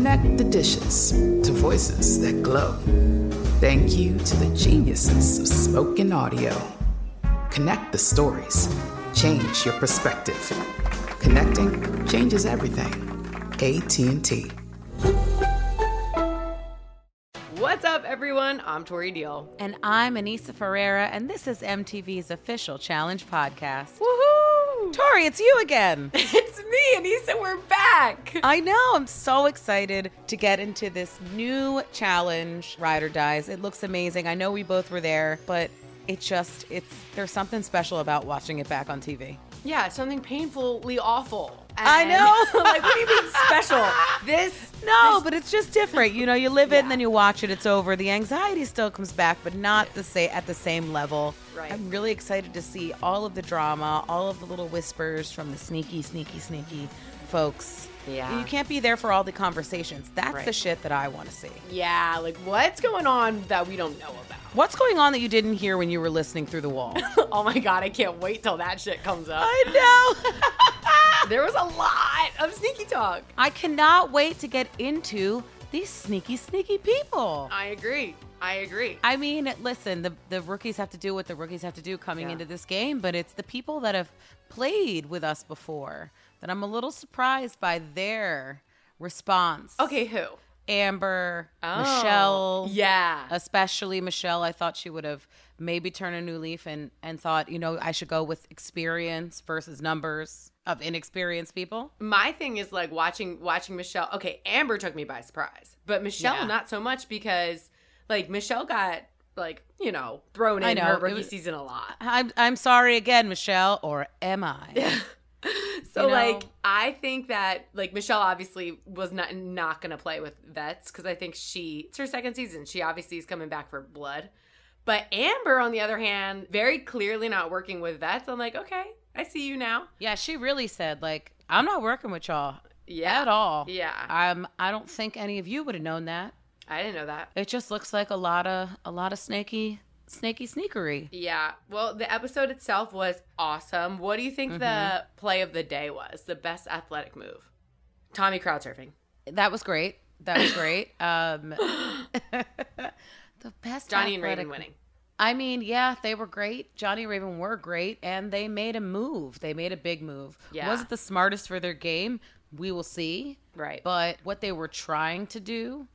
Connect the dishes to voices that glow. Thank you to the geniuses of spoken audio. Connect the stories. Change your perspective. Connecting changes everything. AT&T. What's up, everyone? I'm Tori Deal. And I'm Aneesa Ferreira, and this is MTV's official challenge podcast. Woohoo! Tori, it's you again. It's me, and Aneesa. We're back. I know. I'm so excited to get into this new challenge, Ride or Dies. It looks amazing. I know we both were there, but it just, it's, there's something special about watching it back on TV. Yeah, something painfully awful. I know. like, what do you mean special? This. No, this- but it's just different. You know, you live it Yeah. and then you watch it, it's over. The anxiety still comes back, but not the sa- at the same level. Right. I'm really excited to see all of the drama, all of the little whispers from the sneaky, sneaky, sneaky folks. Yeah. You can't be there for all the conversations. That's Right. the shit that I want to see. Yeah, like what's going on that we don't know about? What's going on that you didn't hear when you were listening through the wall? oh my god, I can't wait till that shit comes up. I know. there was a lot of sneaky talk. I cannot wait to get into these sneaky, sneaky people. I agree. I agree. I mean, listen, the the rookies have to do what the rookies have to do coming Yeah. into this game, but it's the people that have played with us before that I'm a little surprised by their response. okay, who? Amber, Oh, Michelle, Yeah. especially Michelle. I thought she would have maybe turned a new leaf and and thought, you know, I should go with experience versus numbers of inexperienced people. my thing is like watching watching Michelle. Okay, Amber took me by surprise, but Michelle Yeah. not so much because like Michelle got like you know thrown I in know, her rookie was- season a lot. I'm I'm sorry again, Michelle, or am I? So You know? like I think that like Michelle obviously was not not gonna play with vets because I think she it's her second season. She obviously is coming back for blood. But Amber, on the other hand, very clearly not working with vets. I'm like, okay, I see you now. Yeah, she really said like, I'm not working with y'all Yeah. at all. Yeah. Um, I don't think any of you would have known that. I didn't know that. It just looks like a lot of a lot of snaky, snaky sneakery. Yeah. Well, the episode itself was awesome. What do you think the Mm-hmm. play of the day was? The best athletic move? Tommy crowd surfing. That was great. That was great. Um, the best Johnny and Raven winning. I mean, yeah, they were great. Johnny Raven were great, and they made a move. They made a big move. Yeah. Was it the smartest for their game? We will see. Right. But what they were trying to do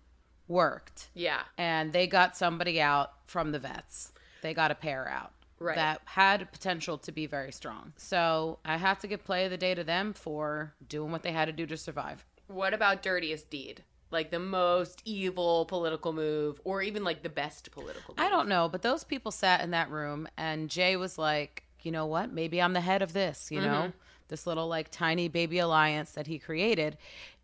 worked. yeah. and they got somebody out from the vets. They got a pair out Right. that had potential to be very strong. So I have to give play of the day to them for doing what they had to do to survive. What about dirtiest deed? Like the most evil political move, or even like the best political move? I don't know, but those people sat in that room, and Jay was like, you know what? Maybe I'm the head of this, you know, mm-hmm. this little like tiny baby alliance that he created.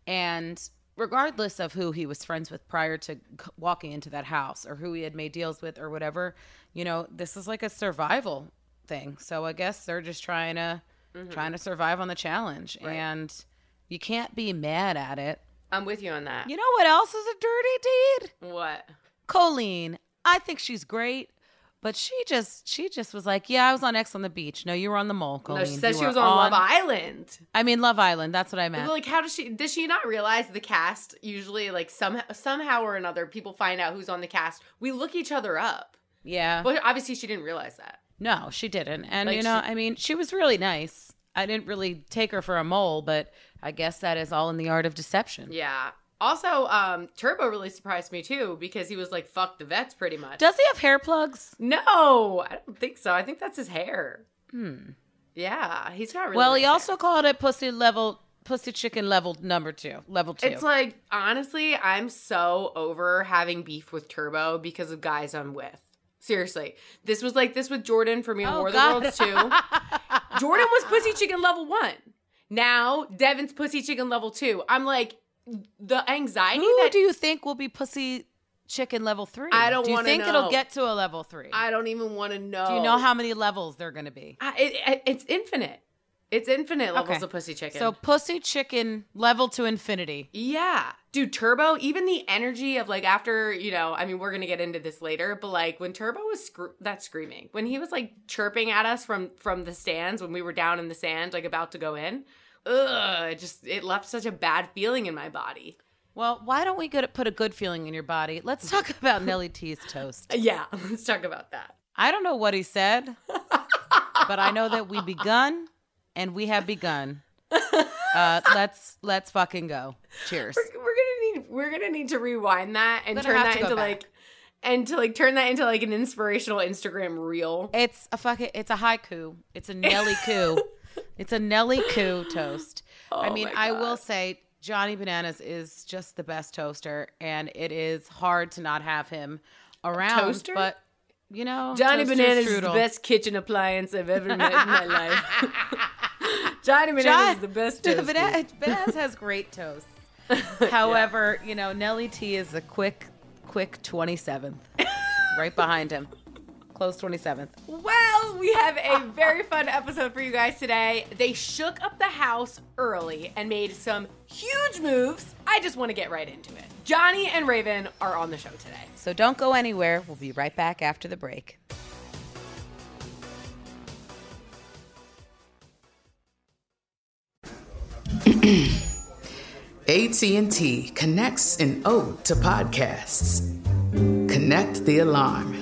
And regardless of who he was friends with prior to walking into that house or who he had made deals with or whatever, you know, this is like a survival thing. So I guess they're just trying to mm-hmm. trying to survive on the challenge, and you can't be mad at it. I'm with you on that. You know what else is a dirty deed? What? Colleen, I think she's great, but she just she just was like, "Yeah, I was on X on the beach. No, you were on the mole, Colleen. No, she said You she was on, Love Island. I mean, Love Island. That's what I meant. Like, how does she? Does she not realize the cast? Usually, like somehow, somehow or another, people find out who's on the cast. We look each other up. yeah. But obviously, she didn't realize that. no, she didn't. And Like, you know, she- I mean, she was really nice. I didn't really take her for a mole, but I guess that is all in the art of deception. Yeah. Also, um, Turbo really surprised me too because he was like, "Fuck the vets," pretty much. Does he have hair plugs? no, I don't think so. I think that's his hair. Hmm. Yeah, he's got really. Well, nice he hair. also called it pussy level, pussy chicken level number two, level two. It's like honestly, I'm so over having beef with Turbo because of guys I'm with. Seriously, this was like this with Jordan for me on Oh, War of the God. Worlds too. Jordan was pussy chicken level one. Now Devin's pussy chicken level two. I'm like the anxiety Who that do you think will be pussy chicken level three? I don't Do you wanna think know. it'll get to a level three? I don't even want to know. Do you know how many levels they're going to be? I, it, it- it's infinite. It's infinite levels Okay. of pussy chicken. So pussy chicken level to infinity. Yeah. Dude, Turbo, even the energy of like after, you know, I mean, we're going to get into this later, but like when Turbo was that screaming, when he was like chirping at us from from the stands when we were down in the sand like about to go in, ugh, it just it left such a bad feeling in my body. Well, why don't we get put a good feeling in your body? Let's talk about Nelly T's toast. Yeah, let's talk about that. I don't know what he said, but I know that we begun and we have begun. Uh, let's let's fucking go. Cheers. We're, we're to need we're to need to rewind that and turn that into back. like and to like turn that into like an inspirational Instagram reel. It's a fucking it's a haiku. It's a Nelly coup. It's a Nelly coup toast. I Oh mean, I will say Johnny Bananas is just the best toaster and it is hard to not have him around. toaster? But you know, Johnny toaster Bananas is the best kitchen appliance I've ever met in my life. Johnny Bananas John- is the best toaster. Bananas, Bananas has great toast. However, you know, Nelly T is a quick, quick 27th. right behind him. Close 27th. Well, we have a very fun episode for you guys today. They shook up the house early and made some huge moves. I just want to get right into it. Johnny and Raven are on the show today. So don't go anywhere. We'll be right back after the break. AT&T connects an ode to podcasts. Connect the alarm.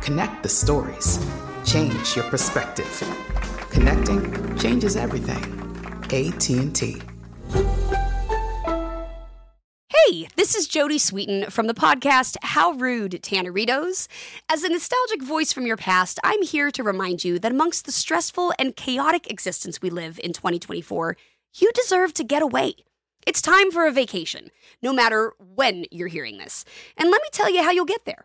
Connect the stories. Change your perspective. Connecting changes everything. AT&T. Hey, this is Jodie Sweetin from the podcast How Rude Tanneritos. As a nostalgic voice from your past, I'm here to remind you that amongst the stressful and chaotic existence we live in 2024, you deserve to get away. It's time for a vacation, no matter when you're hearing this. And let me tell you how you'll get there.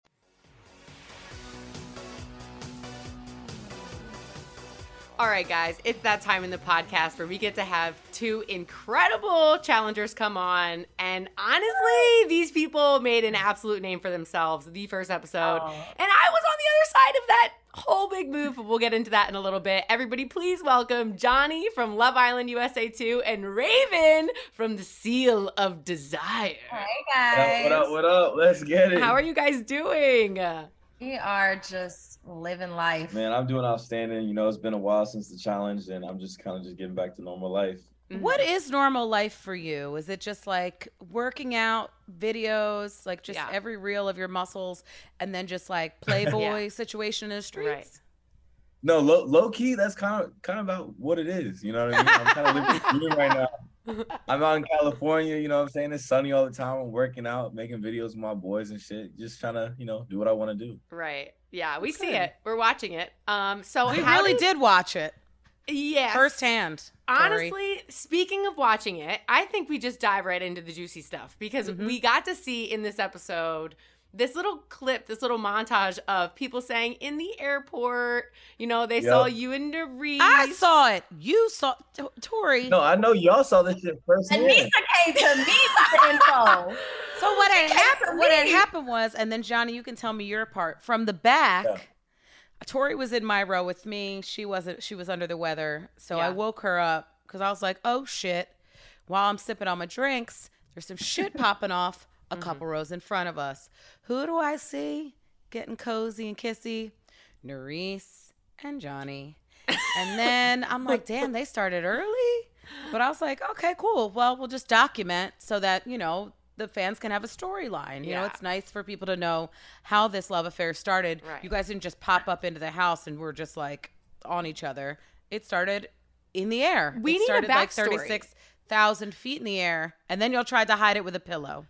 All right, guys, it's that time in the podcast where we get to have two incredible challengers come on. And honestly, these people made an absolute name for themselves the first episode. And I was on the other side of that whole big move, but we'll get into that in a little bit. Everybody, please welcome Johnny from Love Island USA 2 and Raven from The Seal of Desire. Hey What up, what up, what up? Let's get it. How are you guys doing? We are just living life. Man, I'm doing outstanding. You know, it's been a while since the challenge, and I'm just kind of just getting back to normal life. Mm-hmm. What is normal life for you? Is it just like working out videos, like just Yeah. every reel of your muscles, and then just like Playboy situation in the streets? Right. No, low, low key, that's kind of kind of about what it is. You know what I mean? I'm kind of living the dream right now. I'm out in California. You know what I'm saying? It's sunny all the time. I'm working out, making videos with my boys and shit. Just trying to, you know, do what I want to do. Right. Yeah, we That's see good. it. We're watching it. Um, so We how really did watch it Yeah. firsthand. Tori. Honestly, speaking of watching it, I think we just dive right into the juicy stuff because Mhm. we got to see in this episode this little clip, this little montage of people saying in the airport, you know, they saw Yep. you and Nurys. I saw it. You saw T- Tori. No, I know y'all saw this shit firsthand. Aneesa came to me with the info. So what had happened? What had happened was, and then Johnny, you can tell me your part from the back. Yeah. Tori was in my row with me. She wasn't. She was under the weather, so I woke her up because I was like, "Oh shit!" While I'm sipping on my drinks, there's some shit popping off a mm-hmm. couple rows in front of us. Who do I see getting cozy and kissy? Nurys and Johnny. And then I'm like, damn, they started early. But I was like, okay, cool. Well, we'll just document so that, you know, the fans can have a storyline. You know, it's nice for people to know how this love affair started. Right. You guys didn't just pop up into the house and we're just like on each other. It started in the air. We it need a started like 36,000 feet in the air. And then y'all tried to hide it with a pillow.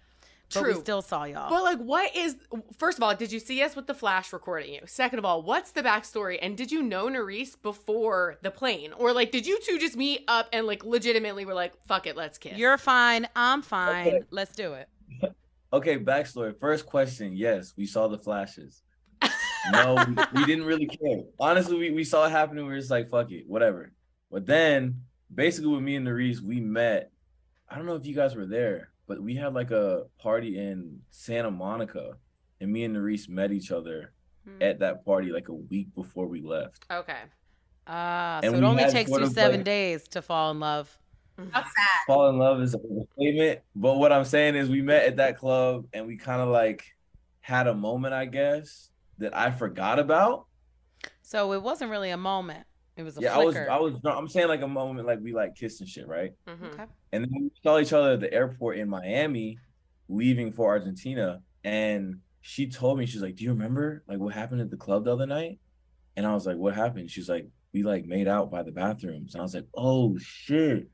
But we True. still saw y'all. But like, what is? First of all, did you see us with the flash recording you? Second of all, what's the backstory? And did you know Nurys before the plane, or like, did you two just meet up and like legitimately were like, "Fuck it, let's kiss"? You're fine. I'm fine. Okay. Let's do it. Okay, backstory. First question. Yes, we saw the flashes. No, we, we didn't really care. Honestly, we, we saw it happening. We were just like, fuck it, whatever. But then, basically, with me and Nurys, we met. I don't know if you guys were there, but we had like a party in Santa Monica, and me and Nurys met each other Hmm. at that party like a week before we left. okay. Ah, And so it only takes you seven like- days to fall in love. Fall in love is a statement, but what I'm saying is we met at that club and we kind of like had a moment, I guess, that I forgot about. So it wasn't really a moment. It was a yeah, I was. I was, I'm saying like a moment like we like kissed and shit, right? hmm Okay. And then we saw each other at the airport in Miami, leaving for Argentina, and she told me she's like, "Do you remember like what happened at the club the other night?" And I was like, "What happened?" She's like, "We like made out by the bathrooms," and I was like, "Oh shit!"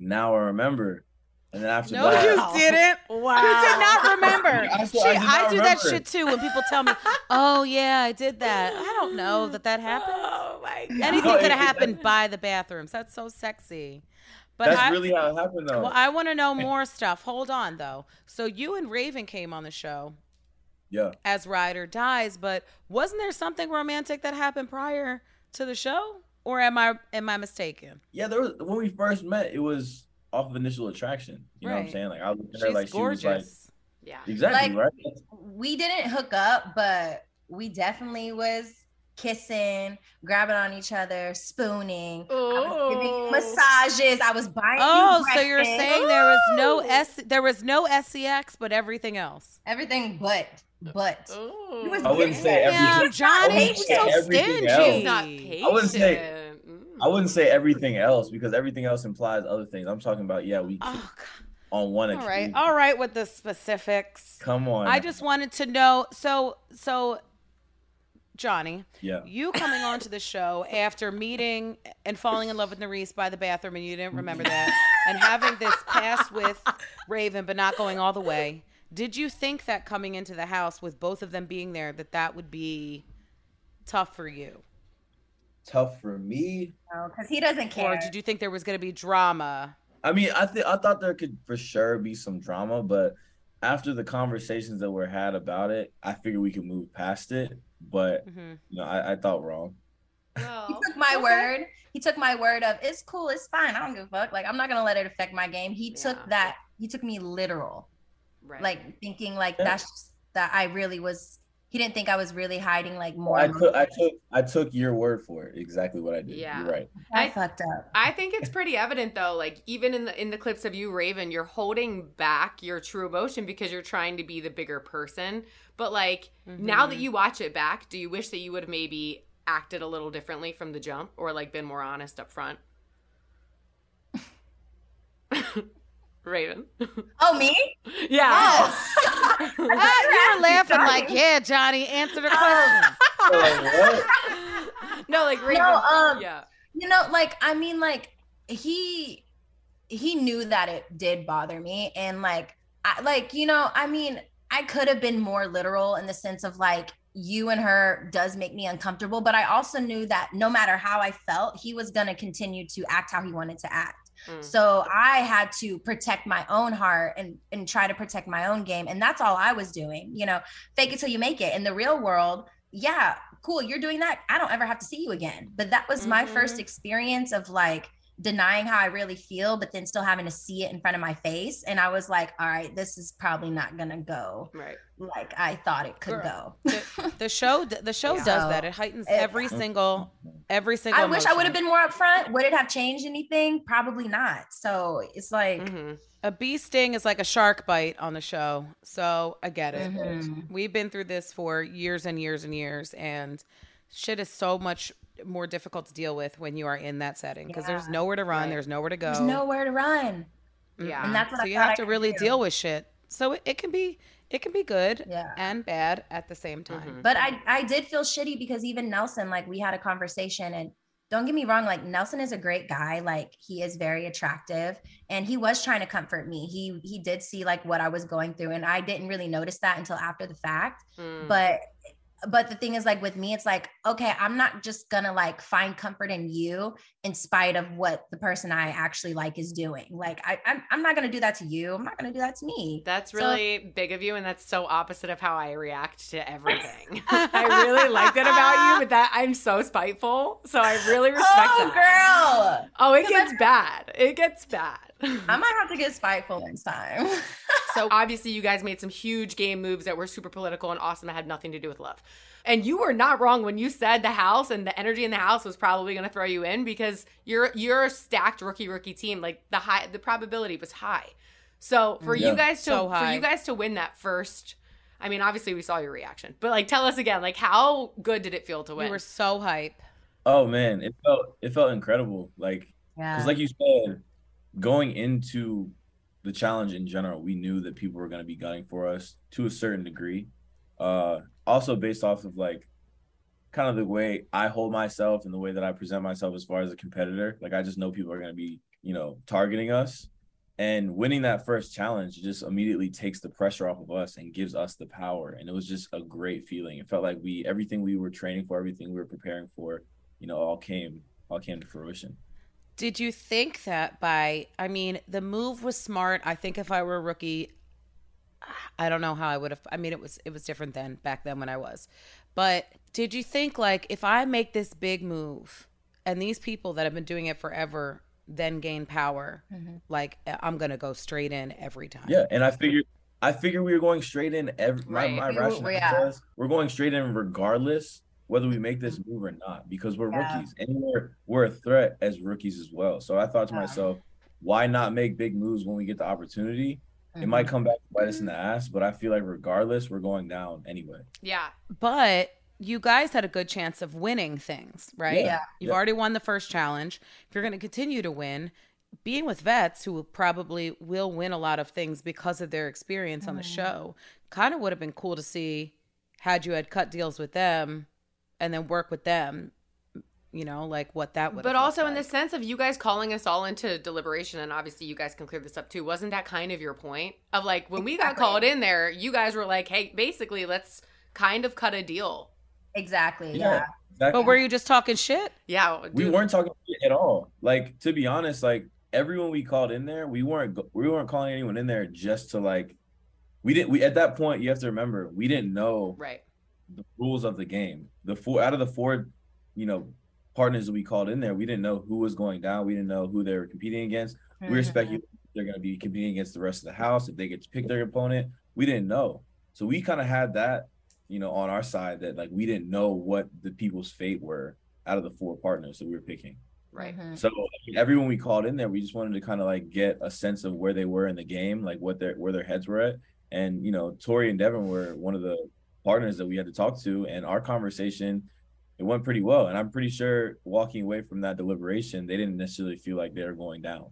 Now I remember. And then after that No, that, you didn't. Wow. You did not remember. I She, I did I not do that shit too when people tell me, "Oh yeah, I did that." I don't know that that happened. Anything No, could have happened by the bathrooms. That's so sexy. But that's I, really how it happened, though. well, I want to know more stuff. Hold on though. So you and Raven came on the show yeah. as Ryder dies, but wasn't there something romantic that happened prior to the show? Or am I am I mistaken? Yeah, there was when we first met, it was off of initial attraction. You know what I'm saying? Like I looked at her She's like she was like. Yeah. exactly Like- right. We didn't hook up, but we definitely was kissing, grabbing on each other, spooning. I was giving massages. I was buying. you Oh, so you're breakfast. saying there was no S there was no SCX but everything else. everything but but Oh. Was I wouldn't say everything. Johnny, I you're wouldn't say so everything stingy. else. Not patient. I wouldn't say-. I wouldn't say everything else because everything else implies other things. I'm talking about yeah, we Oh, on one all right all right with the specifics. Come on. I just wanted to know. So, so, Johnny, yeah. you coming onto the show after meeting and falling in love with Nurys by the bathroom, and you didn't remember that, and having this past with Raven, but not going all the way. Did you think that coming into the house with both of them being there, that that would be tough for you, Tough for me. because he doesn't care. or did you think there was going to be drama? I mean, I think I thought there could for sure be some drama, but after the conversations that were had about it, I figured we could move past it. But hmm you know, I, I thought wrong. Well, He took my okay. word. He took my word of it's cool, it's fine. I don't give a fuck. Like I'm not gonna let it affect my game. He took that. He took me literal. Right. Like thinking like Yeah. that's just, that I really was. He didn't think I was really hiding like more. I took I took I took your word for it. Exactly what I did. Yeah. You're right. I, I- fucked up. I think it's pretty evident though, like even in the in the clips of you, Raven, you're holding back your true emotion because you're trying to be the bigger person. But like now that mm-hmm. you watch it back, do you wish that you would have maybe acted a little differently from the jump or like been more honest up front? Raven. Oh me? yeah. Oh. You were laughing like, yeah, Johnny, answer the question. So, no, like Raven. No, um, yeah. you know, like I mean, like he he knew that it did bother me, and like I like you know, I mean, I could have been more literal in the sense of like you and her does make me uncomfortable, but I also knew that no matter how I felt, he was gonna continue to act how he wanted to act. Mm. So I had to protect my own heart and and try to protect my own game. And that's all I was doing. You know, fake it till you make it. In the real world, yeah, cool, you're doing that. I don't ever have to see you again. But that was mm-hmm. my first mm-hmm. experience of like denying how I really feel, but then still having to see it in front of my face. And I was like, all right, this is probably not gonna go right like I thought it could Girl, go. the, the, show the show yeah. does that. It heightens it, every single every single I wish I would have been more upfront. Would it have changed anything? Probably not. So it's like mm-hmm. a bee sting is like a shark bite on the show. So I get it. Mm-hmm. We've been through this for years and years and years and shit is so much more difficult to deal with when you are in that setting because yeah. there's nowhere to run, right. there's nowhere to go. There's nowhere to run. Yeah. And that's what so I you have to really do. deal with shit. So it, it, can be it can be good yeah. and bad at the same time. Mm-hmm. But I I did feel shitty because even Nelson like we had a conversation and don't get me wrong like Nelson is a great guy like he is very attractive and he was trying to comfort me. He he did see like what I was going through and I didn't really notice that until after the fact. Mm. But but the thing is like with me it's like okay i'm not just gonna like find comfort in you in spite of what the person i actually like is doing. Like I, I'm, I'm not gonna do that to you. I'm not gonna do that to me. That's really so, big of you and that's so opposite of how i react to everything. I really like that about you but that i'm so spiteful so i really respect oh, that. girl. Oh it gets I, bad. It gets bad I might have to get spiteful next time. so obviously, you guys made some huge game moves that were super political and awesome that had nothing to do with love. And you were not wrong when you said the house and the energy in the house was probably going to throw you in because you're you're a stacked rookie rookie team. Like the high the probability was high. So for yeah. you guys to so for you guys to win that first. I mean, obviously we saw your reaction, but like, tell us again, like, how good did it feel to win? We were so hype. Oh man, it felt it felt incredible. Like, yeah. because like you said, going into the challenge in general, we knew that people were going to be gunning for us to a certain degree. Uh, also based off of like kind of the way I hold myself and the way that I present myself as far as a competitor. Like I just know people are going to be, you know, targeting us. And winning that first challenge just immediately takes the pressure off of us and gives us the power. And it was just a great feeling. It felt like we everything we were training for, everything we were preparing for, you know, all came all came to fruition. Did you think that by, I mean, the move was smart. I think if I were a rookie, I don't know how I would have, I mean, it was, it was different then back then when I was. But did you think like, if I make this big move and these people that have been doing it forever then gain power, mm-hmm. like I'm going to go straight in every time. Yeah. And I figured, I figured we were going straight in every, right. my, my rationale yeah. we're going straight in regardless whether we make this move or not because we're yeah. rookies and we're we're a threat as rookies as well. So I thought to yeah. myself, why not make big moves when we get the opportunity? Mm-hmm. It might mm-hmm. come back to bite us in the ass, but I feel like regardless, we're going down anyway. Yeah. But you guys had a good chance of winning things, right? Yeah. You've already won the first challenge. If you're going to continue to win, being with vets who probably will win a lot of things because of their experience mm-hmm. on the mm-hmm. show, kind of would have been cool to see had you had cut deals with them and then work with them you know like what that would but also like. in the sense of you guys calling us all into deliberation and obviously you guys can clear this up too wasn't that kind of your point of like when we got called in there you guys were like hey basically let's kind of cut a deal exactly yeah, yeah. Exactly. but were you just talking shit yeah dude. we weren't talking at all like to be honest like everyone we called in there we weren't we weren't calling anyone in there just to like we didn't we at that point you have to remember we didn't know right the rules of the game. The four out of the four, you know, partners that we called in there, we didn't know who was going down. We didn't know who they were competing against. Mm-hmm. We were speculating they're going to be competing against the rest of the house if they get to pick their opponent. We didn't know, so we kind of had that, you know, on our side that like we didn't know what the people's fate were out of the four partners that we were picking. Right. Mm-hmm. So everyone we called in there, we just wanted to kind of like get a sense of where they were in the game, like what their where their heads were at. And you know, Tori and Devin were one of the partners that we had to talk to, and our conversation it went pretty well. And I'm pretty sure walking away from that deliberation, they didn't necessarily feel like they were going down.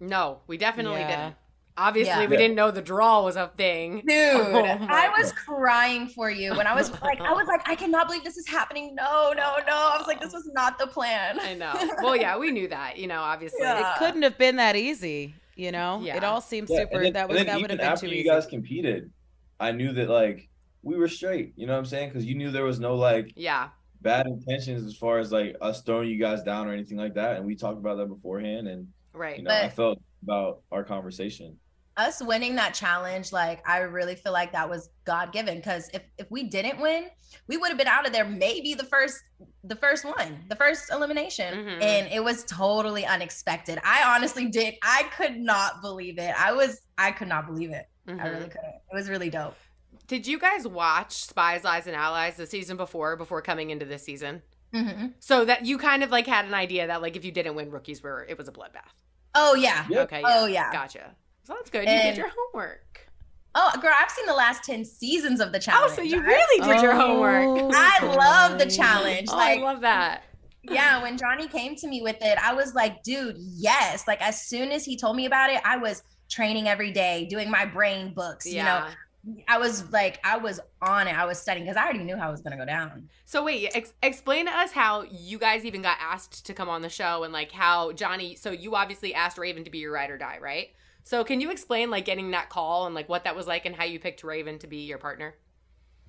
No, we definitely yeah. didn't. Obviously, yeah. we didn't know the draw was a thing. Dude, oh I was crying for you when I was like, I was like, I cannot believe this is happening. No, no, no. I was like, this was not the plan. I know. Well, yeah, we knew that, you know, obviously. Yeah. It couldn't have been that easy, you know? Yeah. It all seems super. Then, that was that would have been after too you guys competed, I knew that like we were straight. You know what I'm saying? Because you knew there was no like yeah bad intentions as far as like us throwing you guys down or anything like that. And we talked about that beforehand. And Right. You know, I felt about our conversation. us winning that challenge, like I really feel like that was God given. Because if if we didn't win, we would have been out of there maybe the first the first one, the first elimination, Mhm. and it was totally unexpected. I honestly did. I could not believe it. I was. I could not believe it. I Mhm. really couldn't. It was really dope. Did you guys watch Spies, Lies, and Allies the season before before coming into this season? hmm So that you kind of like had an idea that like if you didn't win, rookies were it was a bloodbath. Oh yeah. Yeah. Okay. Oh yeah. Gotcha. So that's good. You And- did your homework. Oh girl, I've seen the last ten seasons of the challenge. Oh, so you really did your homework. Oh, I love the challenge. Oh, like I love that. yeah, when Johnny came to me with it, I was like, dude, yes. Like as soon as he told me about it, I was training every day, doing my brain books. You know, Yeah. I was like, I was on it. I was studying because I already knew how it was gonna go down. So wait, ex- explain to us how you guys even got asked to come on the show and like how Johnny. So you obviously asked Raven to be your ride or die, right? So can you explain like getting that call and like what that was like and how you picked Raven to be your partner?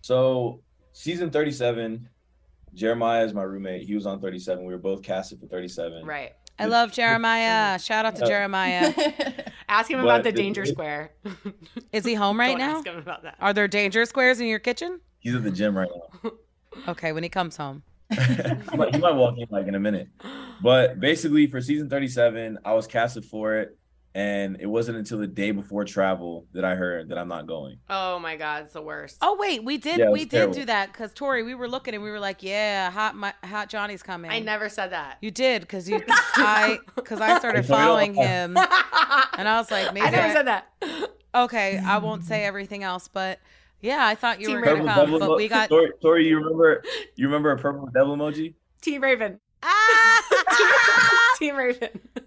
So season 37, Jeremiah is my roommate. He was on 37. We were both casted for 37. Right. I love Jeremiah. Shout out to Yeah. Jeremiah. Ask him about the the- danger square. Is he home right Don't now? Ask him about that. Are there danger squares in your kitchen? He's at the gym right now. Okay, when he comes home. he, might, he might walk in like in a minute. But basically, for season 37, I was casted for it. And it wasn't until the day before travel that I heard that I'm not going. Oh my god, it's the worst. Oh wait, we did Yeah, we was did terrible. do that because Tori, we were looking and we were like, yeah, hot my, hot Johnny's coming. I never said that. You did because you I because I started following him and I was like, maybe I never I- said that. okay, I won't say everything else, but yeah, I thought you Team were gonna come, but emo- we got Tori, Tori, you remember you remember a purple devil emoji? Team Raven. ah! Team Raven.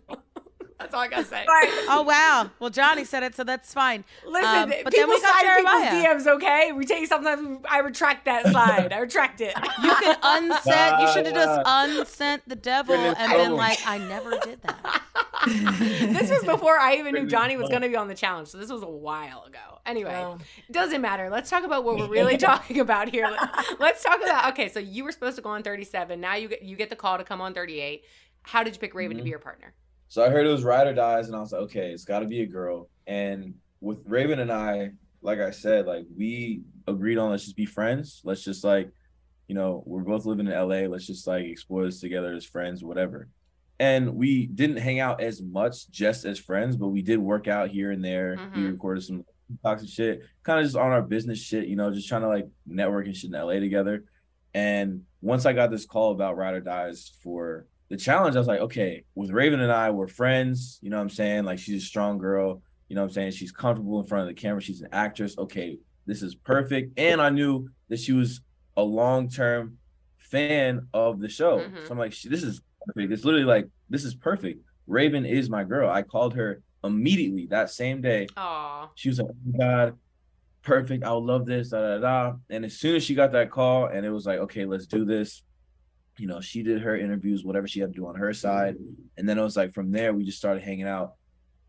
That's all I gotta say. oh wow. Well, Johnny said it, so that's fine. Listen, Um, but then people we got slide Jeremiah. people's DMs, okay? We take sometimes I retract that slide. I retract it. You can unsent. You should have just unsent the devil and been like, I never did that. this was before I even knew Johnny was going to be on the challenge. So this was a while ago. Anyway, doesn't matter. Let's talk about what we're really talking about here. Let- Let's talk about okay. So you were supposed to go on 37. Now you get you get the call to come on 38. How did you pick Raven to Mhm. be your partner? So I heard it was ride or dies, and I was like, okay, it's got to be a girl. And with Raven and I, like I said, like we agreed on let's just be friends. Let's just like, you know, we're both living in LA. Let's just like explore this together as friends, whatever. And we didn't hang out as much just as friends, but we did work out here and there. We Mhm. recorded some toxic shit, kind of just on our business shit, you know, just trying to like network and shit in LA together. And once I got this call about Ride or Dies for the challenge, I was like, okay, with Raven and I, we're friends. You know what I'm saying? Like, she's a strong girl. You know what I'm saying? She's comfortable in front of the camera. She's an actress. Okay, this is perfect. And I knew that she was a long term fan of the show. Mhm. So I'm like, this is perfect. It's literally like, this is perfect. Raven is my girl. I called her immediately that same day. Aw. She was like, oh my God, perfect. I would love this, da da da. And as soon as she got that call and it was like, okay, let's do this. You know, she did her interviews, whatever she had to do on her side. And then it was like from there, we just started hanging out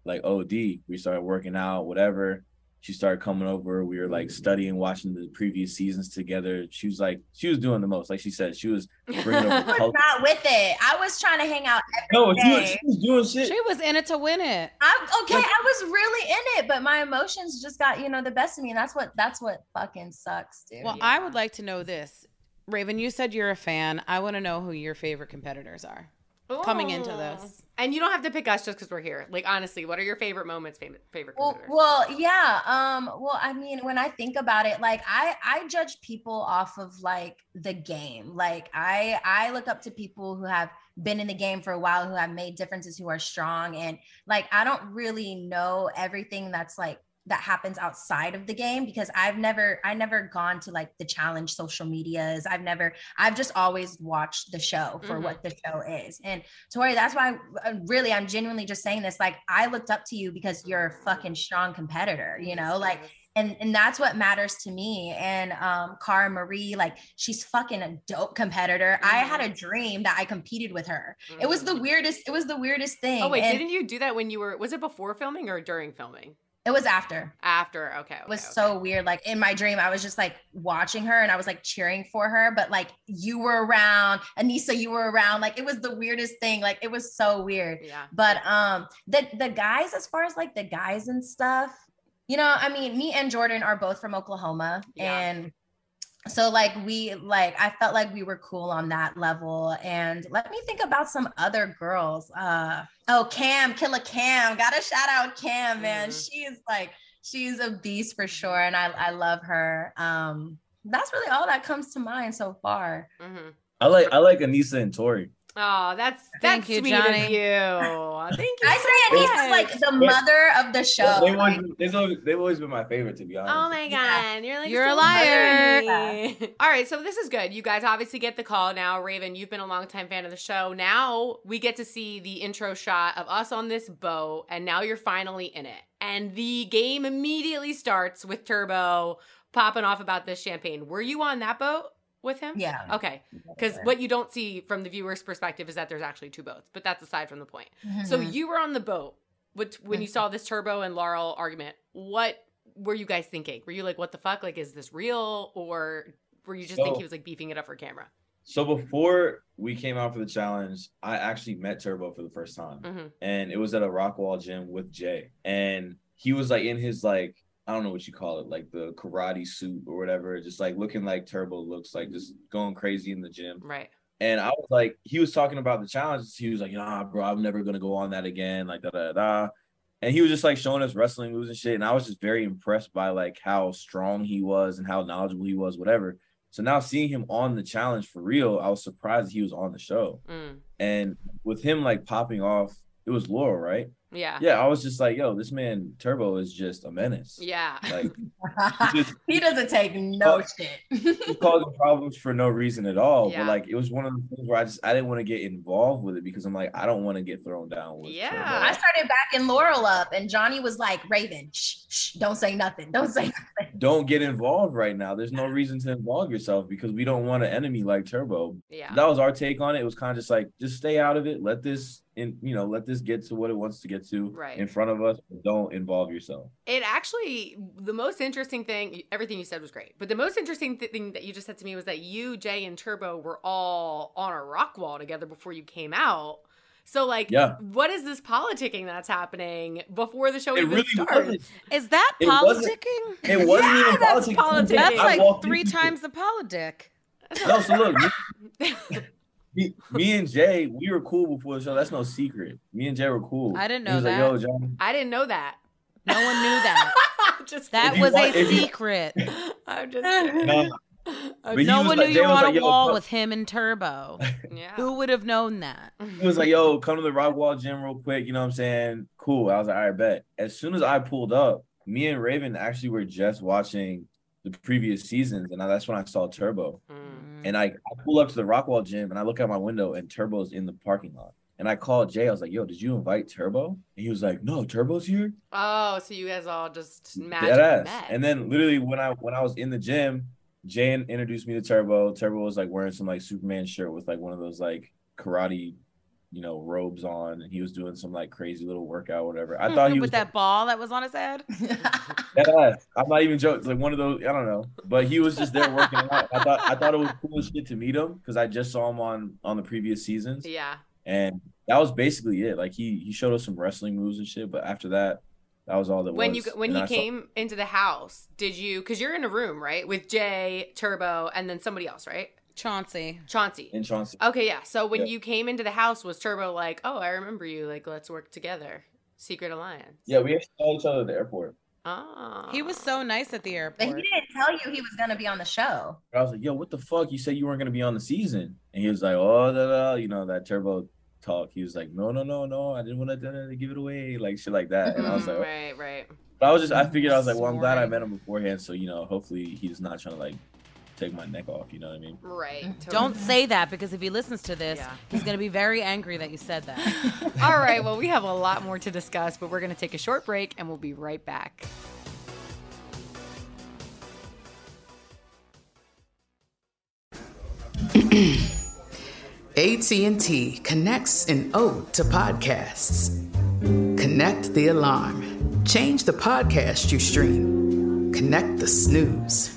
like OD. We started working out, whatever. She started coming over. We were like studying, watching the previous seasons together. She was like, she was doing the most. Like she said, she was bringing I over was culture. not with it. I was trying to hang out every No, she was, she was doing shit. She was in it to win it. I'm okay. I was really in it, but my emotions just got you know the best of me, and that's what that's what fucking sucks, dude. Well, I would like to know this. Raven, you said you're a fan. I want to know who your favorite competitors are coming into this. And you don't have to pick us just because we're here. Like honestly, what are your favorite moments? Favorite favorite well, competitors? well, yeah. Um, well, I mean, when I think about it, like I I judge people off of like the game. Like I I look up to people who have been in the game for a while, who have made differences, who are strong, and like I don't really know everything that's like that happens outside of the game because I've never I never gone to like the challenge social medias. I've never I've just always watched the show for Mhm. what the show is. And Tori, that's why uh, really I'm genuinely just saying this. Like I looked up to you because you're a fucking strong competitor, you know, like and and that's what matters to me. And um Cara Maria, like she's fucking a dope competitor. I had a dream that I competed with her. It was the weirdest, it was the weirdest thing. Oh wait, And didn't you do that when you were? Was it before filming or during filming? It was after. After, okay. okay It was okay. so weird. Like in my dream, I was just like watching her and I was like cheering for her, but like you were around, Aneesa, you were around. Like it was the weirdest thing. Like it was so weird. Yeah. But um the the guys, as far as like the guys and stuff, you know, I mean, me and Jordan are both from Oklahoma. Yeah. And so like we like I felt like we were cool on that level. And let me think about some other girls. Uh oh, Cam, Killer Cam. Gotta shout out Cam, man. Mhm. She is like she's a beast for sure. And I, I love her. Um that's really all that comes to mind so far. Mhm. I like I like Aneesa and Tori. Oh, that's Thank that's you, sweet Johnny. of you. Thank you. I so say Aneesa's much. like the mother of the show. They've always, they've always, they've always been my favorite, to be honest. Oh my Yeah. god, you're like You're a liar. funny. All right, so this is good. You guys obviously get the call now. Raven, you've been a longtime fan of the show. Now we get to see the intro shot of us on this boat, and now you're finally in it. And the game immediately starts with Turbo popping off about this champagne. Were you on that boat with him? Yeah. Okay. Because what you don't see from the viewer's perspective is that there's actually two boats, but that's aside from the point. So Mhm. you were on the boat with, when you saw this Turbo and Laurel argument. What were you guys thinking? Were you like, "What the fuck? Like, is this real?" Or were you just think So- he was like beefing it up for camera? So before we came out for the challenge, I actually met Turbo for the first time. Mhm. And it was at a Rockwall gym with Jay. And he was like in his like, I don't know what you call it, like the karate suit or whatever, just like looking like Turbo looks like just going crazy in the gym. Right. And I was like, he was talking about the challenges. He was like, nah, bro, I'm never gonna go on that again. Like da da da. And he was just like showing us wrestling moves and shit. And I was just very impressed by like how strong he was and how knowledgeable he was, whatever. So now seeing him on the challenge for real, I was surprised he was on the show. Mm. And with him like popping off, it was Laurel, right? Yeah. Yeah, I was just like, yo, this man Turbo is just a menace. Yeah. Like he just he doesn't take no shit. he's causing problems for no reason at all. Yeah. But like it was one of the things where I just I didn't want to get involved with it because I'm like, I don't want to get thrown down with Yeah. Turbo. I started backing Laurel up, and Johnny was like, Raven, shh, shh, don't say nothing. Don't say nothing. don't get involved right now. There's no reason to involve yourself because we don't want an enemy like Turbo. Yeah. That was our take on it. It was kind of just like, just stay out of it. Let this in, you know, let this get to what it wants to get to Right. in front of us. Don't involve yourself. It actually, the most interesting thing, everything you said was great, but the most interesting th- thing that you just said to me was that you, Jay, and Turbo were all on a rock wall together before you came out. So, like, Yeah. what is this politicking that's happening before the show It even really starts? wasn't. Is that It wasn't- politicking? It wasn't Yeah, even that's politics. politics. That's like three into it. times the politic. No, so look, me, me, me and Jay, we were cool before the show. That's no secret. Me and Jay were cool. I didn't know that. Like, Yo, John, I didn't know that. No one knew that. just That was want- a if you- secret. I'm just kidding. No, But No one like- knew you were on like, a wall come-" with him and Turbo. yeah. Who would have known that? He was like, yo, come to the Rockwall gym real quick. You know what I'm saying? Cool. I was like, all right, bet. As soon as I pulled up, me and Raven actually were just watching the previous seasons, and that's when I saw Turbo. Mm. And I, I pull up to the Rockwall gym and I look out my window and Turbo's in the parking lot. And I called Jay. I was like, yo, did you invite Turbo? And he was like, no, Turbo's here. Oh, so you guys all just met. And then literally when I when I was in the gym, Jay introduced me to Turbo. Turbo was like wearing some like Superman shirt with like one of those like karate, you know, robes on, and he was doing some like crazy little workout, whatever. I thought he was with that ball that was on his head. dead ass. I'm not even joking. Like one of those, I don't know, but he was just there working out. I thought I thought it was cool as shit to meet him because I just saw him on on the previous seasons, yeah. and that was basically it. Like he he showed us some wrestling moves and shit, but after that, that was all that when was. you when And he I saw- came into the house, did you? Because you're in a room, right, with Jay, Turbo, and then somebody else, right? Chauncey. Chauncey. in Chauncey. Okay, yeah. So when Yeah. you came into the house, was Turbo like, "Oh, I remember you. Like, let's work together." Secret alliance. Yeah, we actually saw each other at the airport. Oh. He was so nice at the airport. but he didn't tell you he was gonna be on the show. I was like, yo, what the fuck? You said you weren't gonna be on the season. And he was like, oh, da, da, you know, that turbo talk. He was like, no, no, no, no, I didn't want to give it away, like shit like that. And I was Mm, like, right, right. but I was just, I figured, I was like, well, I'm glad I met him beforehand. So, you know, hopefully he's not trying to like take my neck off. You know what I mean? Right. Mm. Don't say that because if he listens to this, Yeah. he's going to be very angry that you said that. All right. Well, we have a lot more to discuss, but we're going to take a short break and we'll be right back. AT&T connects an ode to podcasts. Connect the alarm. Change the podcast you stream. Connect the snooze.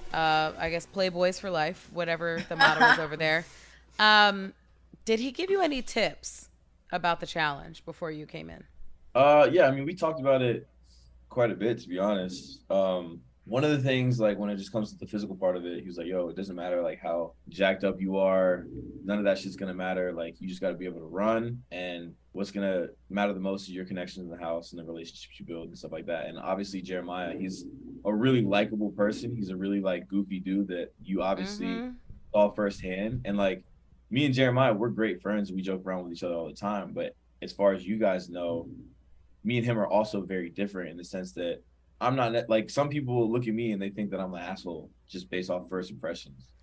Uh, I guess Playboys for life, whatever the motto is over there. Um, did he give you any tips about the challenge before you came in? Uh, yeah, I mean, we talked about it quite a bit, to be honest. Um, one of the things, like when it just comes to the physical part of it, he was like, "Yo, it doesn't matter like how jacked up you are. None of that shit's gonna matter. Like you just got to be able to run, and what's gonna matter the most is your connections in the house and the relationships you build and stuff like that. And obviously, Jeremiah, he's a really likable person. He's a really like goofy dude that you obviously Mhm. saw firsthand. And like me and Jeremiah, we're great friends. We joke around with each other all the time. But as far as you guys know, me and him are also very different in the sense that I'm not like some people look at me and they think that I'm an asshole just based off first impressions.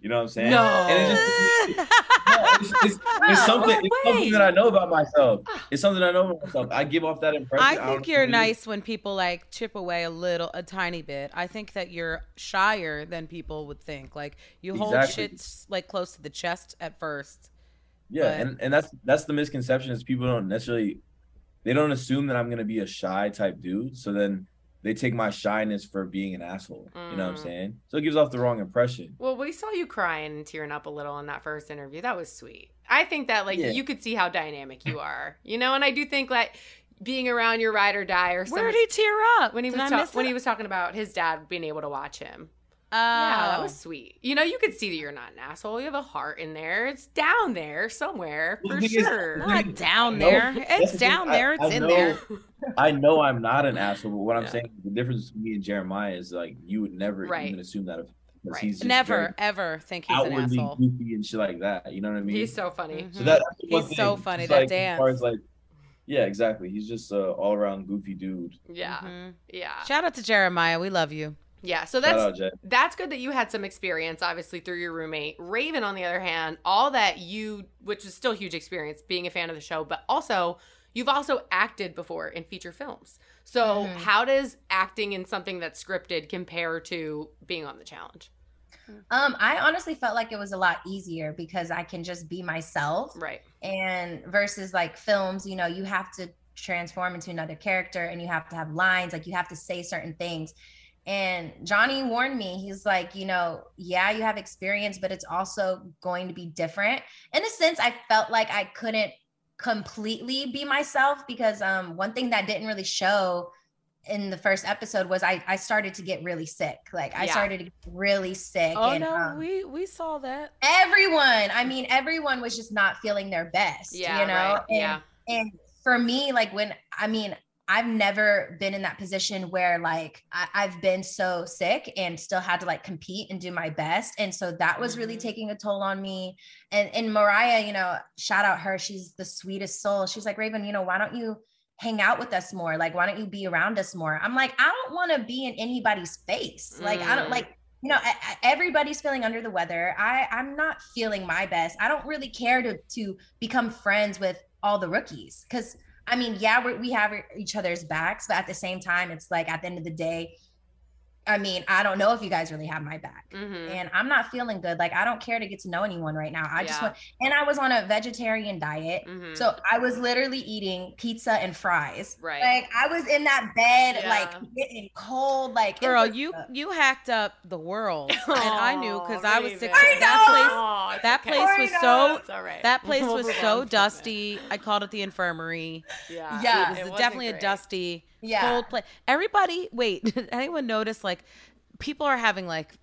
You know what I'm saying? No. And it's, just, it's, it's, it's something, it's something that I know about myself. Ah. It's something I know about myself. I give off that impression. I think know you're nice when people like chip away a little, a tiny bit. I think that you're shyer than people would think. Like you hold Exactly. shit like close to the chest at first. Yeah, but- and and that's that's the misconception is people don't necessarily they don't assume that I'm gonna be a shy type dude. So then they take my shyness for being an asshole. You know what I'm Mm. saying? So it gives off the wrong impression. Well, we saw you crying and tearing up a little in that first interview. That was sweet. I think that like Yeah. you could see how dynamic you are, you know, and I do think like being around your ride or die or something. Where some did he tear up when he Did was ta- when it? he was talking about his dad being able to watch him. Oh. Yeah, that was sweet. You know, you could see that you're not an asshole. You have a heart in there. It's down there somewhere for the thing is- sure. Not down No, there. that's It's the thing. down I- there. It's I in know- there. I know I'm not an asshole, but what I'm saying the difference between me and Jeremiah is like you would never Right. even assume that of because Right. he's Never, ever think he's an asshole. goofy and shit like that. You know what I mean? He's so funny. Mhm. So that, that's one He's so funny, Just that like, As far as dance. like, yeah, exactly. He's just a all around goofy dude. Yeah. Mhm. Yeah. Shout out to Jeremiah. We love you. Yeah. So that's out, that's good that you had some experience, obviously, through your roommate. Raven, on the other hand, all that you, which is still huge experience, being a fan of the show, but also you've also acted before in feature films. So Mhm. how does acting in something that's scripted compare to being on the challenge? Um, I honestly felt like it was a lot easier because I can just be myself. Right. and versus like films you know you have to transform into another character and you have to have lines like you have to say certain things and johnny warned me he's like you know yeah you have experience but it's also going to be different in a sense i felt like i couldn't completely be myself because um one thing that didn't really show in the first episode was i i started to get really sick like i Yeah. started to get really sick Oh and, no, um, we we saw that. everyone i mean everyone was just not feeling their best Yeah. you know Right. and, yeah. and for me like when i mean i've never been in that position where like I, i've been so sick and still had to like compete and do my best. And so that was really Mhm. taking a toll on me. And and mariah you know shout out her. She's the sweetest soul. She's like raven you know why don't you hang out with us more? Like why don't you be around us more? I'm like i don't want to be in anybody's face. Like i don't Mm. like you know everybody's feeling under the weather. I i'm not feeling my best. I don't really care to to become friends with all the rookies. Because i mean yeah we we have each other's backs but at the same time it's like at the end of the day I mean, I don't know if you guys really have my back. Mhm. And I'm not feeling good. Like I don't care to get to know anyone right now. I just want and I was on a vegetarian diet. Mhm. So I was literally eating pizza and fries. Right. Like I was in that bed, Yeah. like getting cold. Like Girl, was- you you hacked up the world, and I knew because I was sick. Raven. I That place, Aw, that okay. place was so It's all right. that place was so dusty. I called it the infirmary. Yeah. Yeah. It was wasn't definitely a dusty, Yeah. cold place. Everybody, wait, did anyone notice like people are having like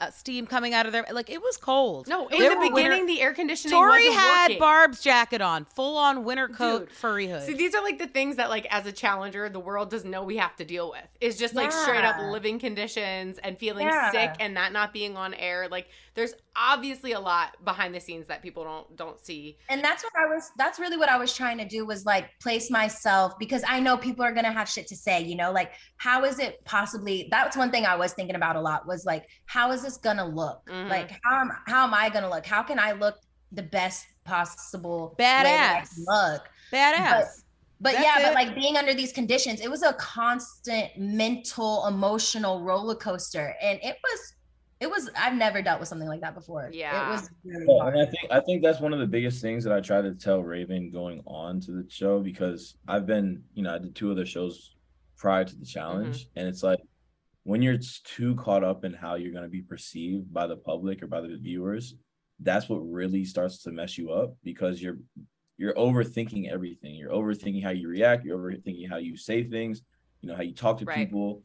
uh, steam coming out of their like it was cold. No, in There the were winter- beginning, the air conditioning Tori wasn't had working. Barb's jacket on, full on winter coat, Dude. furry hood. See, these are like the things that, like, as a challenger, the world doesn't know we have to deal with. It's just like straight up living conditions and feeling Yeah. sick and that not being on air. Like, there's obviously a lot behind the scenes that people don't don't see. and that's what I was that's really what I was trying to do was like place myself because I know people are gonna have shit to say, you know, like how is it possibly that's one thing I was thinking about a lot was like, how is this gonna look? Mhm. Like how am how am I gonna look? How can I look the best possible way that I Badass. look? Badass. But That's yeah, it. but like being under these conditions, it was a constant mental, emotional roller coaster. And it was, it was, I've never dealt with something like that before. Yeah. It was really Yeah, hard. and I think I think that's one of the biggest things that I try to tell Raven going on to the show because I've been, you know, I did two other shows prior to the challenge, mm-hmm. and it's like when you're too caught up in how you're going to be perceived by the public or by the viewers, that's what really starts to mess you up because you're you're overthinking everything. You're overthinking how you react. You're overthinking how you say things. You know how you talk to Right. people,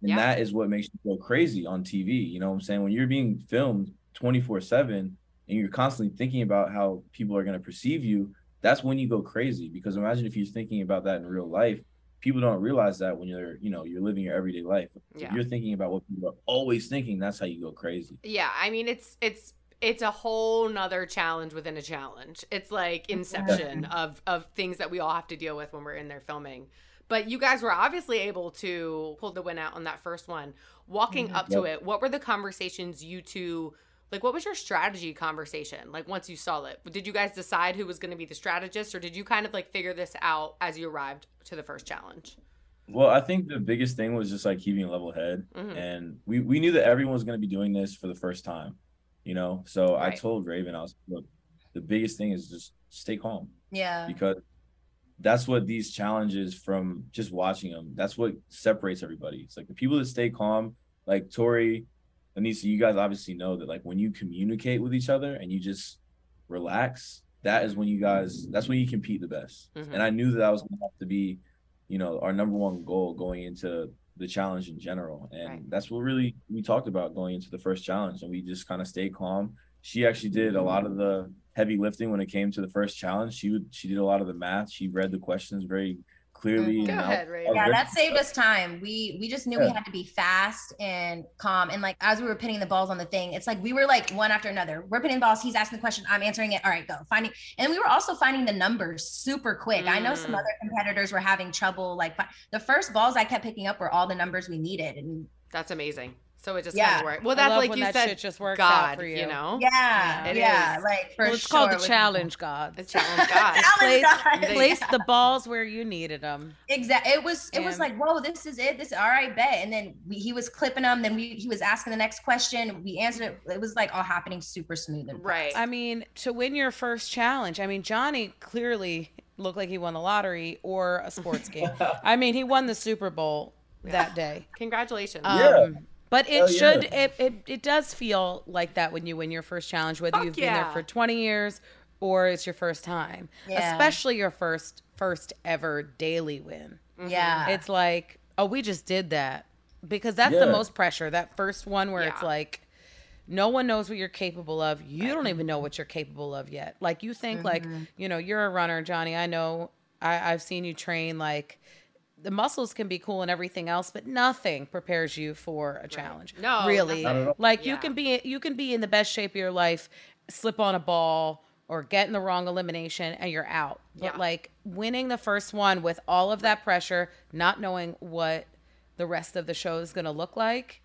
and Yeah. that is what makes you go crazy on TV. You know what I'm saying? When you're being filmed 24 seven and you're constantly thinking about how people are going to perceive you, that's when you go crazy. Because imagine if you're thinking about that in real life, people don't realize that when you're, you know, you're living your everyday life. Yeah. If you're thinking about what people are always thinking, that's how you go crazy. Yeah, I mean, it's it's it's a whole nother challenge within a challenge. It's like inception of of things that we all have to deal with when we're in there filming. But you guys were obviously able to pull the win out on that first one. Walking up to it, what were the conversations you two like what was your strategy conversation like once you saw it did you guys decide who was going to be the strategist or did you kind of like figure this out as you arrived to the first challenge Well, I think the biggest thing was just like keeping a level head. Mhm. And we, we knew that everyone was going to be doing this for the first time, you know? So I told Raven, I was, look, the biggest thing is just stay calm. Yeah. because that's what these challenges from just watching them that's what separates everybody it's like the people that stay calm like tori aneesa you guys obviously know that like when you communicate with each other and you just relax that is when you guys that's when you compete the best Mhm. and i knew that I was going to have to be you know our number one goal going into the challenge in general and Right. that's what really we talked about going into the first challenge and we just kind of stayed calm she actually did a lot of the heavy lifting when it came to the first challenge she would she did a lot of the math she read the questions very clearly Go and I- ahead, Ray. Yeah, that saved us time. We we just knew we had to be fast and calm. And like as we were pinning the balls on the thing, it's like we were like one after another. We're pinning balls. He's asking the question. I'm answering it. All right, go. Finding and we were also finding the numbers super quick. I know some Mm. other competitors were having trouble. Like fi- the first balls I kept picking up were all the numbers we needed. And that's amazing so it just Yeah. kind of worked well I that's love like when you that said shit just works god out for you. you know yeah, It yeah, is. like for Well, it's sure. called the challenge god. it's challenge god Challenge Place, God. place Yeah. the balls where you needed them. Exactly. It was it was like, whoa, this is it. This all right, bet. And then we, he was clipping them. Then we he was asking the next question. We answered it. It was like all happening super smooth and right I mean, to win your first challenge, I mean, Johnny clearly looked like he won the lottery or a sports game. I mean, he won the Super Bowl that day. congratulations Um, Yeah. But it Hell yeah. should it, it it does feel like that when you win your first challenge, whether Fuck you've been there for 20 years or it's your first time. Yeah. Especially your first first ever daily win. Mm-hmm. Yeah. It's like, oh, we just did that. Because that's Yeah. the most pressure. That first one where it's like no one knows what you're capable of. You don't even know what you're capable of yet. Like you think like, mm-hmm. you know, you're a runner, Johnny. I know I, I've seen you train like the muscles can be cool and everything else, but nothing prepares you for a challenge. No, really. Not at all. Like you can be you can be in the best shape of your life, slip on a ball or get in the wrong elimination and you're out. But Yeah. like winning the first one with all of that pressure, not knowing what the rest of the show is going to look like,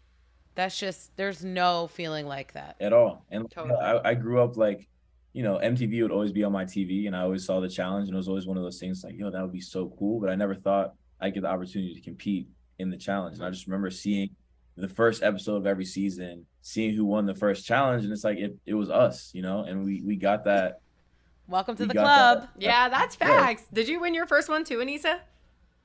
that's just there's no feeling like that. at all. And you know, Totally. I, I grew up like, you know, MTV would always be on my TV, and I always saw the challenge, and it was always one of those things like, yo, that would be so cool. But I never thought I'd get the opportunity to compete in the challenge. And I just remember seeing the first episode of every season, seeing who won the first challenge, and it's like it, it was us, you know, and we we got that. Welcome to we the club. that- Yeah, that's Yeah. facts. Did you win your first one too, Aneesa?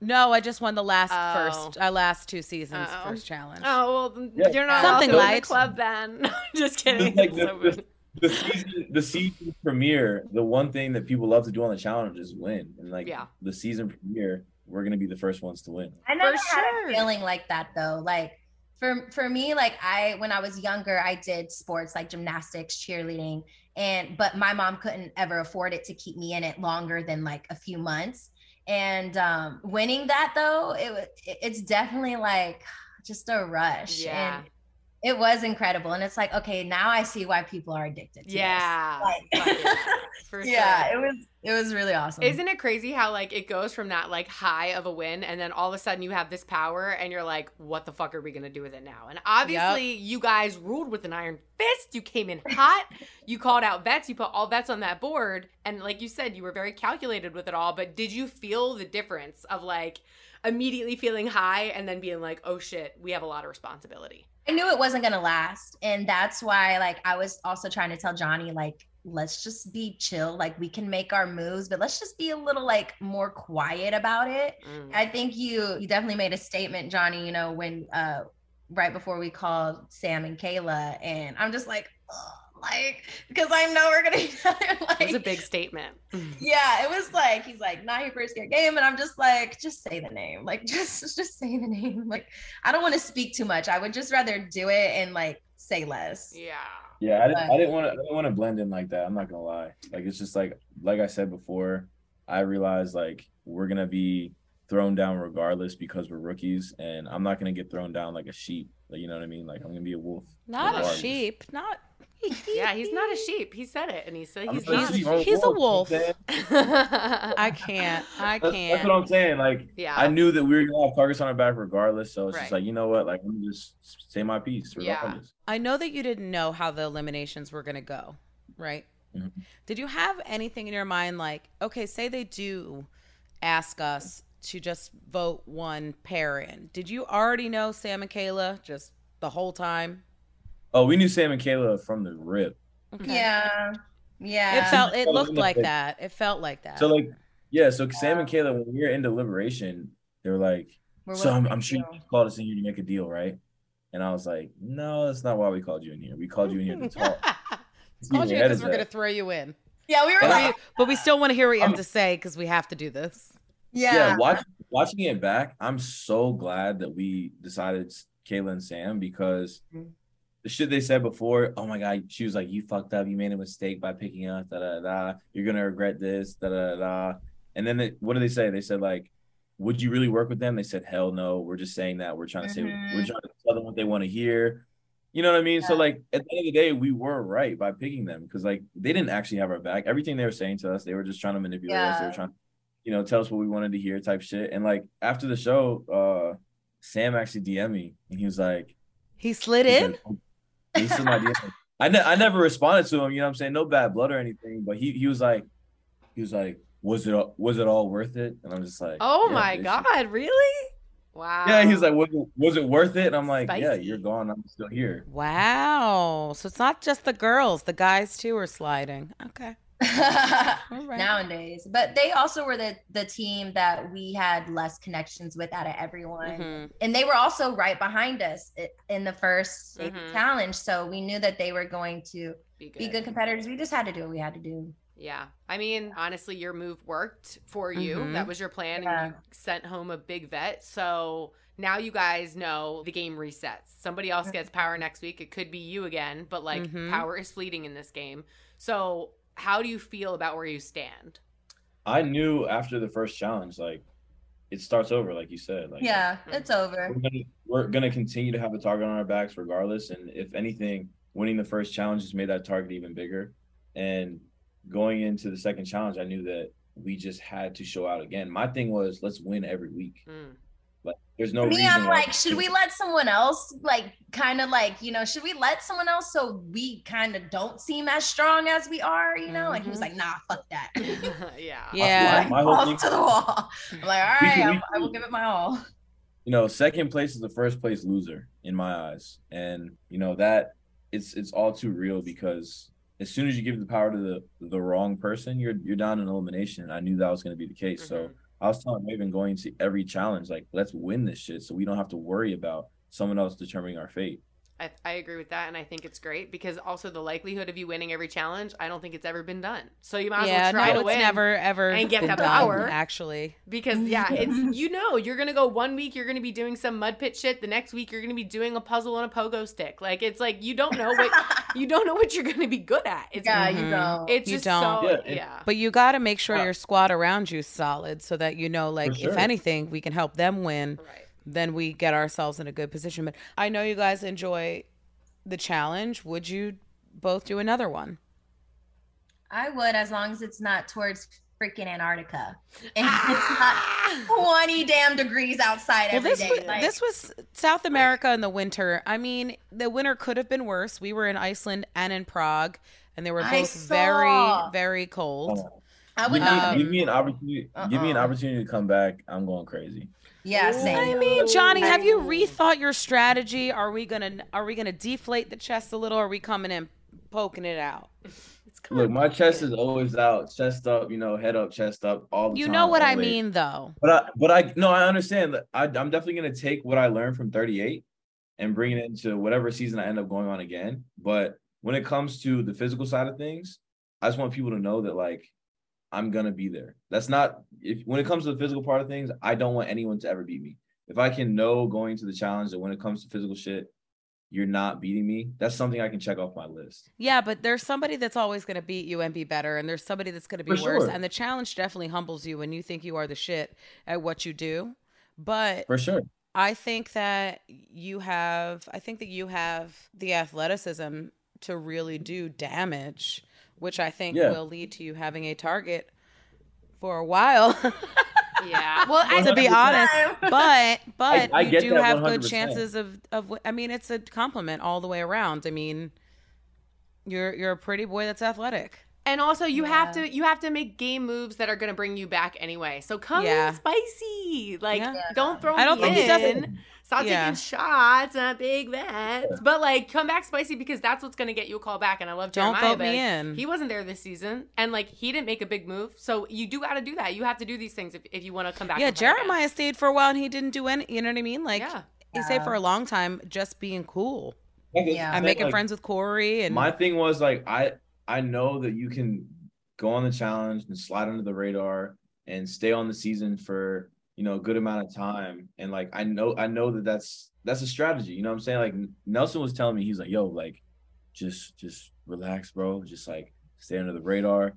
No, I just won the last Oh. first, uh, last two seasons Oh. first challenge. Oh well, Yeah. you're not Something welcome to light. the club then. Just kidding. Like the, So the, the season the season premiere, the one thing that people love to do on the challenge is win. And like Yeah. the season premiere, we're gonna be the first ones to win. I never had sure. a feeling like that though. Like for for me, like I when I was younger, I did sports like gymnastics, cheerleading, and but my mom couldn't ever afford it to keep me in it longer than like a few months. And um winning that though, it was it- it's definitely like just a rush. Yeah. And it was incredible. And it's like, okay, now I see why people are addicted to this. yeah, Like, yeah, for yeah, it was it was really awesome. Isn't it crazy how like it goes from that like high of a win and then all of a sudden you have this power and you're like, what the fuck are we gonna do with it now? And obviously you guys ruled with an iron fist. You came in hot. you called out vets. You put all vets on that board, and like you said, you were very calculated with it all. But did you feel the difference of like immediately feeling high and then being like, oh shit, we have a lot of responsibility? I knew it wasn't gonna last, and that's why like I was also trying to tell Johnny like let's just be chill, like we can make our moves, but let's just be a little like more quiet about it. Mm. I think you you definitely made a statement, Johnny. You know when uh right before we called Sam and Kayla, and I'm just like. Like because I know we're gonna be like It was a big statement. Mm-hmm. yeah, it was like he's like not your first year game, and I'm just like, just say the name, like just just say the name. Like I don't want to speak too much. I would just rather do it and like say less. Yeah. Yeah, I didn't, I didn't want to. I didn't want to blend in like that. I'm not gonna lie. Like it's just like, like I said before, I realized like we're gonna be thrown down regardless because we're rookies, and I'm not gonna get thrown down like a sheep. Like you know what I mean? Like I'm gonna be a wolf. Not a sheep. Not. Yeah, he's not a sheep. He said it, and he said I'm he's a not. sheep, A I'm he's a wolf. you know what I'm saying? I can't. I That's, can't. that's what I'm saying. Like Yeah. I knew that we were gonna have targets on our back regardless. So it's Right. just like you know what? Like let me just say my piece Yeah. I know that you didn't know how the eliminations were going to go, right? Mhm. Did you have anything in your mind like, okay, say they do ask us to just vote one pair in? Did you already know Sam and Kayla just the whole time? Oh, we knew Sam and Kayla from the rip. Okay. Yeah, yeah. It felt. It looked like that. It felt like that. So like yeah, so Sam and Kayla, when we were in deliberation, they were like, We're So I'm, I'm sure you deal. just called us in here to make a deal, right? And I was like, no, that's not why we called you in here. We called you in here to talk. See Called you your head because we're gonna throw you in. Yeah, we were But like, we, but we still want to hear what you have to say because we have to do this. yeah. Yeah, watch, watching it back, I'm so glad that we decided Kayla and Sam because Mhm. The shit they said before, oh my god, she was like, You fucked up, you made a mistake by picking us, da da da. You're gonna regret this, da da da. And then they, what did they say? They said like, would you really work with them? They said, Hell no. We're just saying that. We're trying to say we're Mhm. trying to tell them what they want to hear. You know what I mean? So like at the end of the day, we were right by picking them because like they didn't actually have our back. Everything they were saying to us, they were just trying to manipulate us. They were Yeah. trying, you know, tell us what we wanted to hear, type shit. And like after the show, uh, Sam actually DM'd me and he was like, He slid he in. said- he slid my DM. I ne- I never responded to him. You know what I'm saying? No bad blood or anything. But he he was like, he was like, was it all- was it all worth it? And I'm just like, Oh yeah, my bitch. god, really? Wow. Yeah, he's like, was it, was it worth it? And I'm like, yeah, you're gone. I'm still here. Wow. So it's not just the girls; the guys too are sliding. Okay. All right. nowadays. But they also were the the team that we had less connections with out of everyone. Mhm. And they were also right behind us in the 1st Mhm. challenge. So we knew that they were going to Be good. be good competitors. We just had to do what we had to do. Yeah. I mean, honestly, your move worked for you. Mhm. That was your plan, Yeah. and you sent home a big vet. So now you guys know the game resets. Somebody else gets power next week. It could be you again, but like Mhm. power is fleeting in this game. So how do you feel about where you stand? I knew after the first challenge, like it starts over, like you said. Like Yeah, Mhm. it's over. we're gonna, we're gonna continue to have a target on our backs regardless. And if anything, winning the first challenge has made that target even bigger. And going into the second challenge, I knew that we just had to show out again. My thing was let's win every week. Mm. Like there's no me, reason. I'm like, should we let someone else, like, kind of like, you know, should we let someone else so we kind of don't seem as strong as we are, you know? And he was Mhm. like, nah, fuck that. yeah. Yeah. My whole thing- to the wall. I'm like, all right, can- I, we I will give it my all. you know, second place is the first place loser in my eyes, and you know that it's it's all too real because as soon as you give the power to the the wrong person, you're you're down in elimination. I knew that was going to be the case, so Mhm. I was telling Raven going to every challenge, like let's win this shit, so we don't have to worry about someone else determining our fate. I, I agree with that, and I think it's great because also the likelihood of you winning every challenge, I don't think it's ever been done. So you might as well try no, to it's win. never ever and get been that power. Actually, because yeah, it's you know you're gonna go one week you're gonna be doing some mud pit shit. The next week you're gonna be doing a puzzle on a pogo stick. Like it's like you don't know what you don't know what you're gonna be good at. It's yeah, Mhm. you don't. it's You just don't. so Yeah, yeah. but you got to make sure Yeah. your squad around you solid, so that you know, like, sure. if anything, we can help them win. Right. Then we get ourselves in a good position. But I know you guys enjoy the challenge. Would you both do another one? I would as long as it's not towards freaking Antarctica. And ah! it's not 20 damn degrees outside Well, every this day. was, Like, this was South America in the winter. I mean, the winter could have been worse. We were in Iceland and in Prague, and they were both very, very cold. I Give would me, not. give me an uh-uh. opportunity. Give me an Uh-uh. opportunity to come back. I'm going crazy. Yeah, I mean, Johnny, have you rethought your strategy? Are we gonna are we gonna deflate the chest a little? Or are we coming in poking it out? It's kind Look, my chest is always out, chest up, you know, head up, chest up, all the You time. You know what I mean, though. But I, but I, no, I understand. I, I'm definitely gonna take what I learned from 38 and bring it into whatever season I end up going on again. But when it comes to the physical side of things, I just want people to know that like I'm gonna be there. That's not if when it comes to the physical part of things, I don't want anyone to ever beat me. If I can know going to the challenge that when it comes to physical shit, you're not beating me, that's something I can check off my list. Yeah, but there's somebody that's always going to beat you and be better, and there's somebody that's going to be For worse. sure. And the challenge definitely humbles you when you think you are the shit at what you do. But For sure. I think that you have, I think that you have the athleticism to really do damage, which I think Yeah. will lead to you having a target for a while. yeah. Well, I, to be honest, but but I you do have good 100%. chances of of. I mean, it's a compliment all the way around. I mean, you're you're a pretty boy that's athletic. and also you have to you have to make game moves that are gonna bring you back anyway. So come Yeah. in spicy. Like Yeah. don't throw I don't me think he in. doesn't- Stop Yeah. taking shots, not big bets. But like come back spicy because that's what's gonna get you a call back. And I love Don't Jeremiah. vote me in. He wasn't there this season. And like he didn't make a big move. So you do gotta do that. You have to do these things if, if you want to come back. Yeah, and play again. Jeremiah stayed for a while and he didn't do any. You know what I mean? Like Yeah. he stayed for a long time, just being cool. Yeah. I'm making friends with Corey and my thing was like I I know that you can go on the challenge and slide under the radar and stay on the season for you know a good amount of time and like I know I know that that's that's a strategy you know what I'm saying like Nelson was telling me he's like yo like just just relax bro just like stay under the radar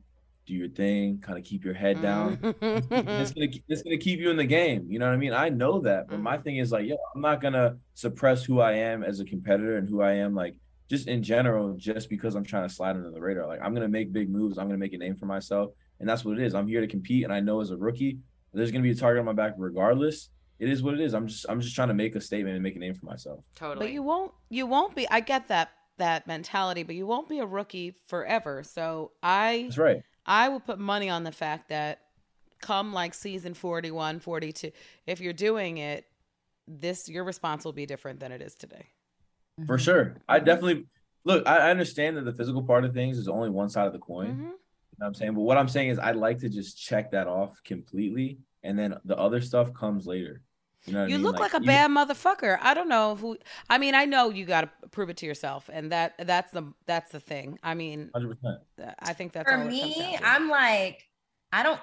do your thing kind of keep your head down it's gonna it's gonna keep you in the game. You know what I mean? I know that, but my mm. thing is like, yo, I'm not gonna suppress who I am as a competitor and who I am like just in general, just because I'm trying to slide under the radar. Like I'm gonna make big moves. I'm gonna make a name for myself, and that's what it is. I'm here to compete, and I know as a rookie, there's gonna be a target on my back regardless. It is what it is. I'm just I'm just trying to make a statement and make a name for myself. Totally. But you won't you won't be I get that that mentality, but you won't be a rookie forever. So I That's right. I would put money on the fact that come like season 41, 42, if you're doing it, this your response will be different than it is today. For sure. I definitely look, I I understand that the physical part of things is only one side of the coin. Mhm. You know what I'm saying? But what I'm saying is I'd like to just check that off completely and then the other stuff comes later. You know You mean? look like, a even- bad motherfucker. I don't know who I mean, I know you got to prove it to yourself and that that's the that's the thing. I mean, 100%. I think that's for all me. I'm like, I don't.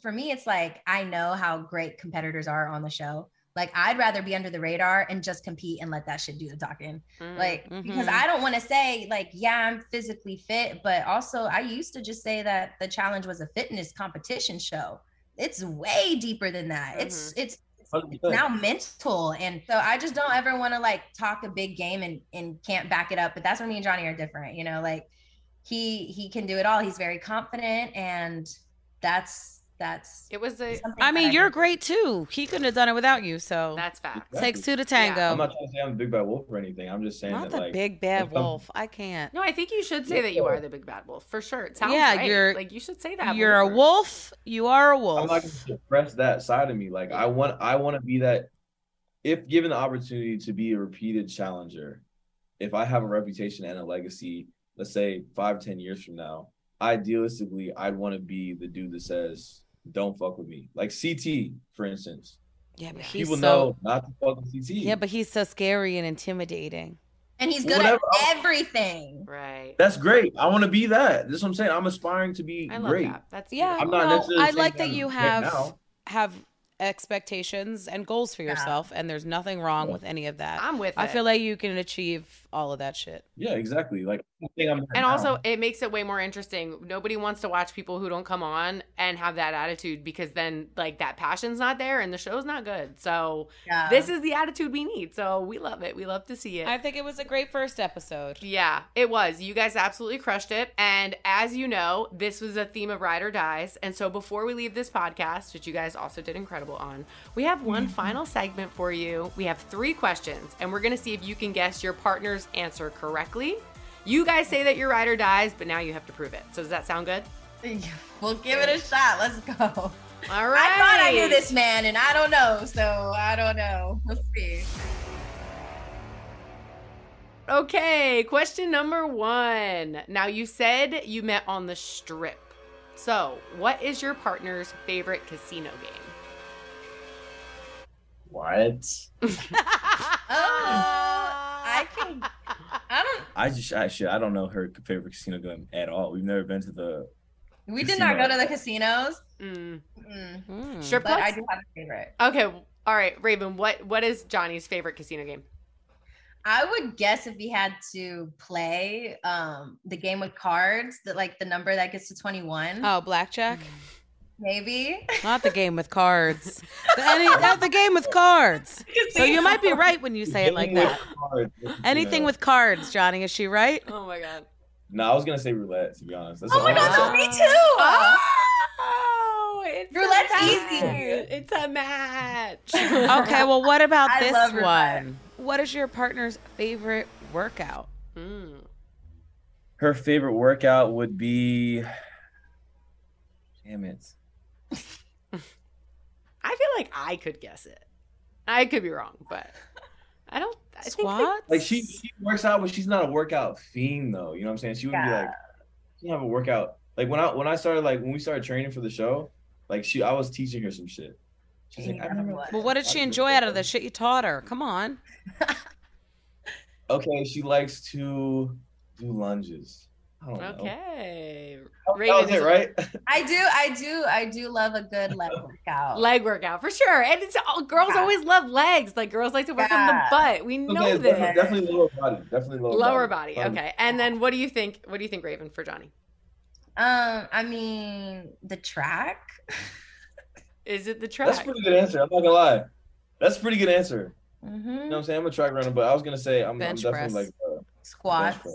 For me, it's like I know how great competitors are on the show. Like I'd rather be under the radar and just compete and let that shit do the talking. Mm. Like because Mhm. I don't want to say like, yeah, I'm physically fit, but also I used to just say that the challenge was a fitness competition show. It's way deeper than that. It's it's it's now mental and so i just don't ever want to like talk a big game and and can't back it up but that's where me and johnny are different you know like he he can do it all he's very confident and that's that's it was a something I mean, you're can- great too. He couldn't have done it without you. So that's fact. takes two to tango. I'm not trying to say I'm a big bad wolf or anything. I'm just saying Not that the like big bad wolf. I can't. No, I think you should say that you are the big bad wolf for sure. It sounds Yeah, right. you're- like you should say that. You're a wolf. You are a I'm not gonna wolf. suppress that side of me. Like I want I want to be that if given the opportunity to be a repeated challenger, if I have a reputation and a legacy, let's say five, ten years from now, idealistically, I'd want to be the dude that says, "Don't fuck with me." Like CT, for instance. Yeah, but he's People so know not to fuck with CT. yeah, but he's so scary and intimidating. And he's good Whatever. at everything. Right. that's great. I want to be that. That's what I'm saying. I'm aspiring to be I love great. that. That's Yeah, I'm not no, necessarily I like that you have have expectations and goals for Yeah. yourself, and there's nothing wrong Yeah. with any of that. I'm with I it. feel like you can achieve all of that shit. Yeah, exactly. Like I think I'm and also it makes it way more interesting nobody wants to watch people who don't come on and have that attitude because then like that passion's not there and the show's not good so Yeah. this is the attitude we need so we love it we love to see it I think it was a great first episode. yeah, it was. You guys absolutely crushed it. And as you know, this was a theme of Ride or Dies. And so before we leave this podcast, which you guys also did incredible on, we have one mm-hmm. final segment for you. We have three questions, and we're going to see if you can guess your partner's answer correctly. You guys say that your ride or dies, but now you have to prove it. So does that sound good? We'll give it a shot. Let's go. All right. I thought I knew this man, and I don't know, so I don't know. Let's see. Okay, question number one. Now, you said you met on the strip. So, what is your partner's favorite casino game? What? Oh, I can. I don't. I just I shit. I don't know her favorite casino game at all. We've never been to the. We did not go to the casinos, Mm. Mm, Mm. Strip but I do have a favorite. Okay, all right, Raven. What what is Johnny's favorite casino game? I would guess if he had to play um the game with cards, that like the number that gets to twenty one. Oh, blackjack? Maybe. Not the game with cards. The, any, not the game with cards. So you might be right when you say it like that. Anything with cards, Johnny. Is she right? Oh my god. No, I was gonna say roulette. To be honest. That's Oh my god, so me too. Oh, it's Roulette's a easy. It's a match. Okay, well, what about I this love roulette. one? What is your partner's favorite workout? Mm. Her favorite workout would be. Damn it. I feel like I could guess it. I could be wrong, but I don't. I think Squats? Like she she works out, but she's not a workout fiend though. You know what I'm saying? She would be like, she have a workout. Like when I when I started like when we started training for the show, like she I was teaching her some shit. She's like, I don't know. Well, what did she enjoy out of the shit you taught her? Come on. Okay, she likes to do lunges. I know. Okay. That Raven was it, is- right? I do, I do, I do love a good leg workout. Leg workout for sure, and it's all, girls Yeah. always love legs. Like girls like to work on the butt. We know okay, this. definitely, definitely lower body. Definitely lower, Lower body. Um, Okay, and then what do you think? What do you think, Raven, for Johnny? Um, I mean the track. Is it the track? That's a pretty good answer. I'm not gonna lie. That's a pretty good answer. Mm-hmm. You know what I'm saying? I'm a track runner, but I was gonna say I'm, I'm definitely press. like uh, bench Squats.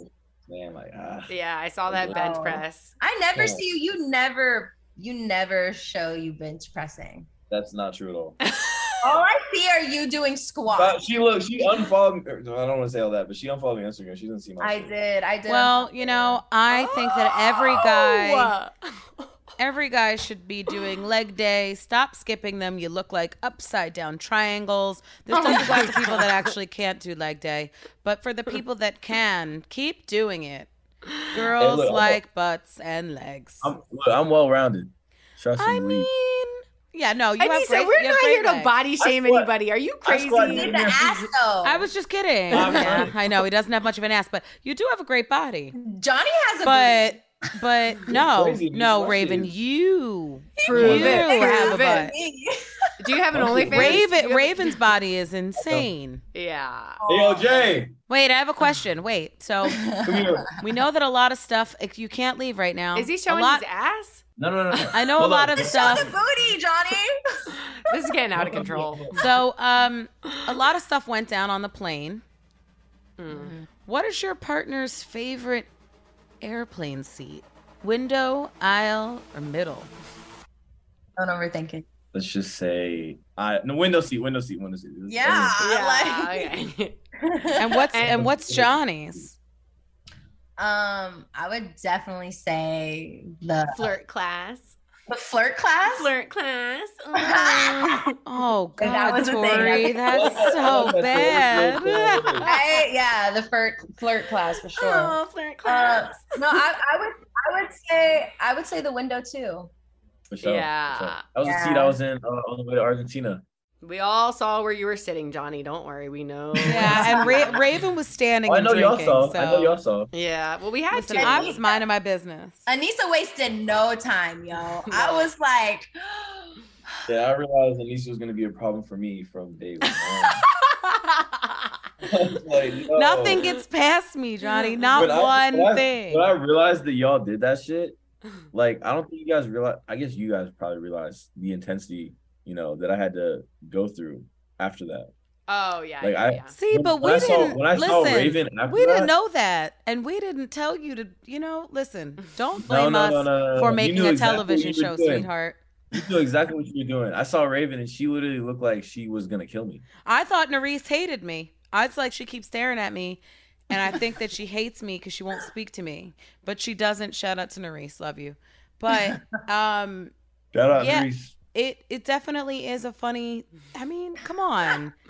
Press. Man, like ah. Yeah, I saw that bench press. I never Yeah. see you. You never, you never show you bench pressing. That's not true at all. All I see are you doing But squats. she look, she unfollowed me. I don't want to say all that, but she unfollowed me on Instagram. She doesn't see my. I shit. did. I did. Well, you know, I think that every guy, Oh! every guy should be doing leg day. Stop skipping them. You look like upside down triangles. There's Oh lots of people that actually can't do leg day, but for the people that can, keep doing it. Girls look, I'm- like butts and legs. I'm, look, I'm well rounded. Trust I and mean, yeah, no, you have Aneesa, great. we're you not great here to legs. body shame squat- anybody. Are you I crazy? squat Did in the ass though. I was just kidding. I'm Yeah. I know he doesn't have much of an ass, but you do have a great body. Johnny has a But booty. But no, no, Raven, you Prove you it. have a butt. Do you have an Okay. OnlyFans? Raven Raven's body is insane. Yeah. Hey, yo, Jay, Wait, I have a question. Wait, so we know that a lot of stuff like, you can't leave right now. Is he showing lot, his ass? No, no, no. no. I know a lot on. of stuff. Show stuff. the booty, Johnny. This is getting out of control. So um, a lot of stuff went down on the plane. Mm. What is your partner's favorite airplane seat? Window, aisle, or middle? Don't overthink it. Let's just say, I no window seat, window seat, window seat. This- Yeah. Yeah. like- okay. And what's And- and what's Johnny's? Um, I would definitely say the Flirt class. The flirt class. Flirt class. Oh And that God, was the thing. Tori, that's so bad. I, yeah, the flirt flirt class for sure. Oh, flirt Uh, class. no, I, I would I would say I would say the window too. For sure. Yeah. For sure. That was the Yeah. seat I was in uh, on the way to Argentina. We all saw where you were sitting, Johnny. Don't worry, we know. Yeah, and Ra- Raven was standing Oh, I know y'all saw. So. I know y'all saw. Yeah, well, we had Listen, to. I was minding my business. Aneesa wasted no time, yo. I was like, Yeah, I realized Aneesa was gonna be a problem for me from day one. Like, no. Nothing gets past me, Johnny. Not When I- one when I- thing. When I realized that y'all did that shit, like I don't think you guys realize. I guess you guys probably realized the intensity, you know, that I had to go through after that. oh yeah, Like, yeah, I- yeah. See, When- but when we I saw- didn't when I saw. Raven after we didn't that- know that, and we didn't tell you to. You know, listen. Don't blame no, us no, no, no, no. for making a exactly television what you were show, doing. sweetheart. You knew exactly what you were doing. I saw Raven, and she literally looked like she was gonna kill me. I thought Nurys hated me. I was like, she keeps staring at me, and I think that she hates me because she won't speak to me. But she doesn't. Shout out to Nurys, love you. But um, Shout out, Yeah. Reese. It it definitely is a funny. I mean, come on.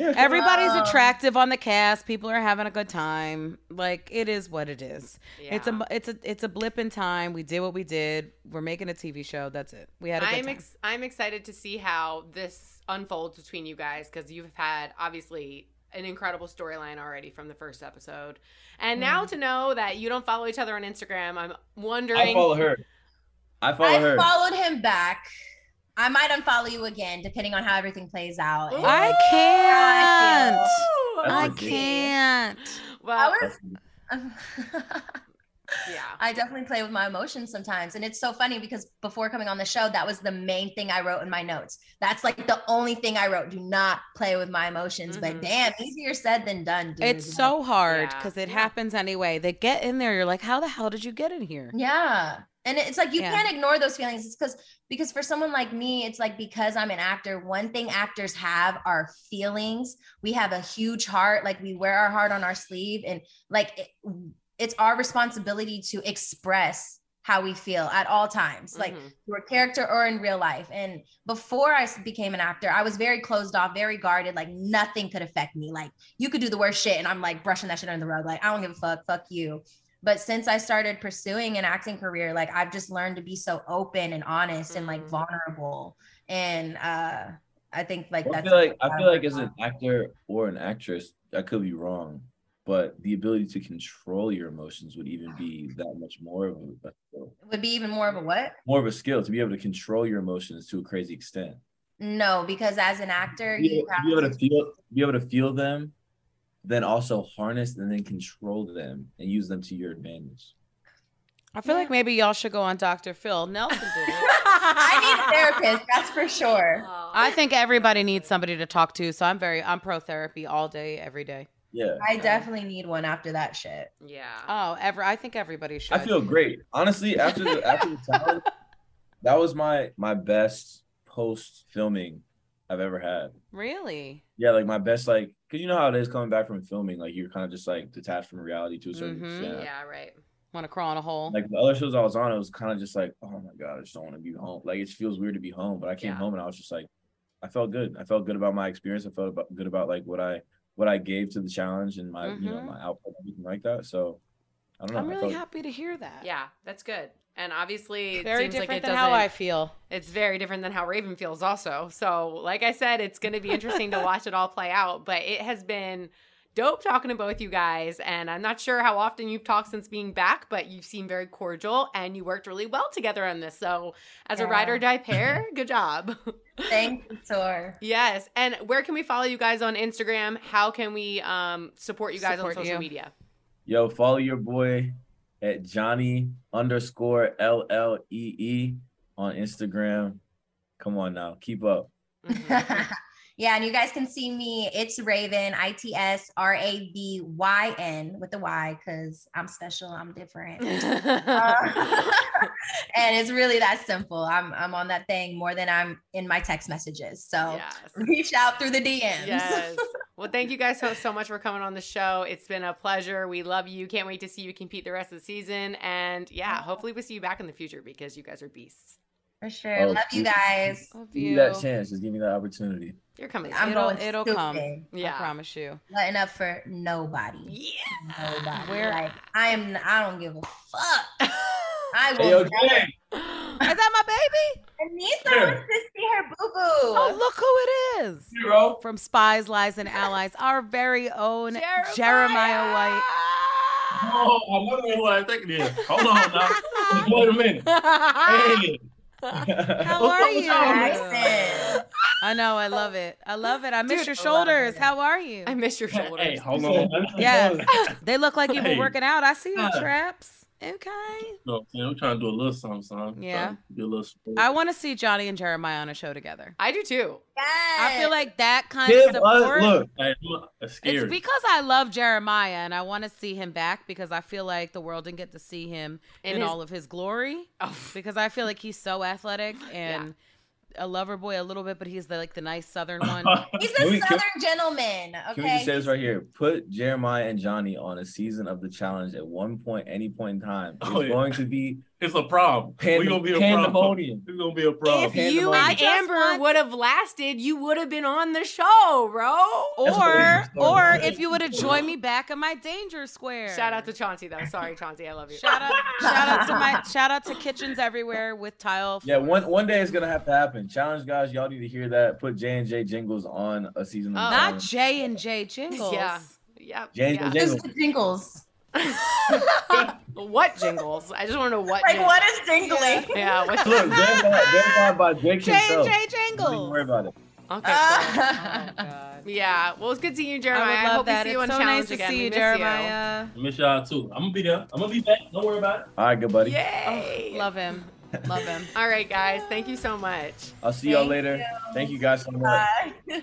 Everybody's attractive on the cast. People are having a good time. Like it is what it is. It's a it's a it's a blip in time. We did what we did. We're making a TV show. That's it. We had a good I'm time. ex- I'm excited to see how this unfolds between you guys because you've had obviously an incredible storyline already from the first episode, and now Mm. to know that you don't follow each other on Instagram, I'm wondering. I wondering. follow her. I follow I her. followed him back. I might unfollow you again, depending on how everything plays out. And I can't. Ooh, I can't. Well, I was- yeah. I definitely play with my emotions sometimes. And it's so funny because before coming on the show, that was the main thing I wrote in my notes. That's like the only thing I wrote. Do not play with my emotions. Mhm. But damn, easier said than done, dude. It's so hard Yeah. because it happens anyway. They get in there. You're like, how the hell did you get in here? Yeah. And it's like you Yeah. can't ignore those feelings. It's because because for someone like me, it's like because I'm an actor, one thing actors have are feelings. We have a huge heart, like we wear our heart on our sleeve, and like it, it's our responsibility to express how we feel at all times, like Mhm. through a character or in real life. And before i became an actor, I was very closed off, very guarded. Like nothing could affect me. Like you could do the worst shit, and I'm like brushing that shit under the rug. Like I don't give a fuck. Fuck you. But since I started pursuing an acting career, like I've just learned to be so open and honest and like Mhm. vulnerable. And uh I think like I that's feel like I feel like as an actor or an actress, I could be wrong, but the ability to control your emotions would even be that much more of a skill. would be even more of a what? More of a skill to be able to control your emotions to a crazy extent. No, because as an actor, Be you be able to feel, be able to feel them, then also harness and then control them and use them to your advantage. I feel like maybe y'all should go on Dr. Phil. Nelson did it. I need a therapist, that's for sure. Oh. I think everybody needs somebody to talk to. So I'm very, I'm pro therapy all day, every day. Yeah. I definitely need one after that shit. yeah. Oh, ever. I think everybody should. I feel great. Honestly, after the after the challenge, that was my my best post filming I've ever had. really. Yeah, like my best like because you know how it is coming back from filming, like you're kind of just like detached from reality to a certain Mhm. extent. Yeah, right. Want to crawl in a hole? Like the other shows I was on, it was kind of just like, oh my god, I just don't want to be home. Like it feels weird to be home, but I came Yeah. home and I was just like, I felt good. I felt good about my experience. I felt about, good about like what I what I gave to the challenge and my you know Mhm. my output and everything like that. So I don't know. I'm really felt- happy to hear that. Yeah, that's good. And obviously, it Very seems different like it than how I feel. it's very different than how Raven feels, also. So, like I said, it's going to be interesting to watch it all play out. But it has been dope talking to both you guys. And I'm not sure how often you've talked since being back, but you seem very cordial and you worked really well together on this. So, as a Yeah. ride or die pair, good job. Thank you, Tor. yes. And where can we follow you guys on Instagram? How can we um, support you guys Support on social you. media? Yo, follow your boy at Johnny underscore L L E E on Instagram. Come on now, keep up. Mm-hmm. Yeah, and you guys can see me. It's Raven, I T S R A V Y N with the Y, because I'm special, I'm different. Uh, and it's really that simple. I'm I'm on that thing more than I'm in my text messages. So yes. reach out through the DMs. Yes. Well, thank you guys so, so much for coming on the show. It's been a pleasure. We love you. Can't wait to see you compete the rest of the season. And yeah, hopefully we see you back in the future because you guys are beasts. For sure. Oh, Love you guys. Love Give me that chance. Just give me that opportunity. You're coming. I'm it'll going it'll stupid. come. Yeah. I promise you. Letting up for nobody. yeah. Nobody. Where- Like I am. I don't give a fuck. I will. Hey, yo. Is that my baby? Aneesa Yeah. wants to see her boo boo. Oh, look who it is. Hero. From Spies, Lies, and Allies, our very own Jeremiah, Jeremiah White. Oh, I wonder who I think it is. Hold on now. Wait a minute. Hey. How What's are you? y'all, Jackson. I know, I love it. I love it. I miss Dude, your I love shoulders. How are you? I miss your shoulders. Hey, hold on. Yes. They look like you've been working out. I see your traps. Okay. No, I'm trying to do a little something, son. Yeah. Do a little sport. I want to see Johnny and Jeremiah on a show together. I do too. Yes. I feel like that kind Give of us, support. look. Hey, look, it's. It's because I love Jeremiah and I want to see him back because I feel like the world didn't get to see him In in his- all of his glory. Oh, Because I feel like he's so athletic and a lover boy a little bit, but he's the, like the nice southern one. He's a we- can- southern gentleman. Okay. Can we just say this right here? Put Jeremiah and Johnny on a season of the challenge at one point, any point in time. Oh, it's Oh, yeah. going to be it's a problem. Pand- We're gonna be a problem. pandemonium. It's gonna be a problem. if you and Amber want- would have lasted, you would have been on the show, bro. Or or if you would have joined me back in my danger square. Shout out to Chauncey though. Sorry, Chauncey, I love you. shout out shout out to my shout out to kitchens everywhere with tile. Yeah, one one day it's gonna have to happen. Challenge guys, y'all need to hear that. Put J and J jingles on a season of Oh. the not. J and J jingles. Yeah. Yeah. J&J yeah. jingles. Just the jingles. what jingles? I just want to know what. Like jingles. what is jingling? Yeah. What Look, verified, verified by Drake J and himself. J Don't worry about it. Okay. Uh. Cool. Oh, God. Yeah. Well, it's good seeing you, Jeremiah. I I, would love hope that. we see you It's on so challenge nice to see you, miss Jeremiah. I miss y'all too. I'm gonna be there. I'm gonna be back. Don't worry about it. All right, good buddy. Yay. Oh, love him. Love him. All right, guys. Thank you so much. I'll see y'all later. you. Thank you guys so much. Bye.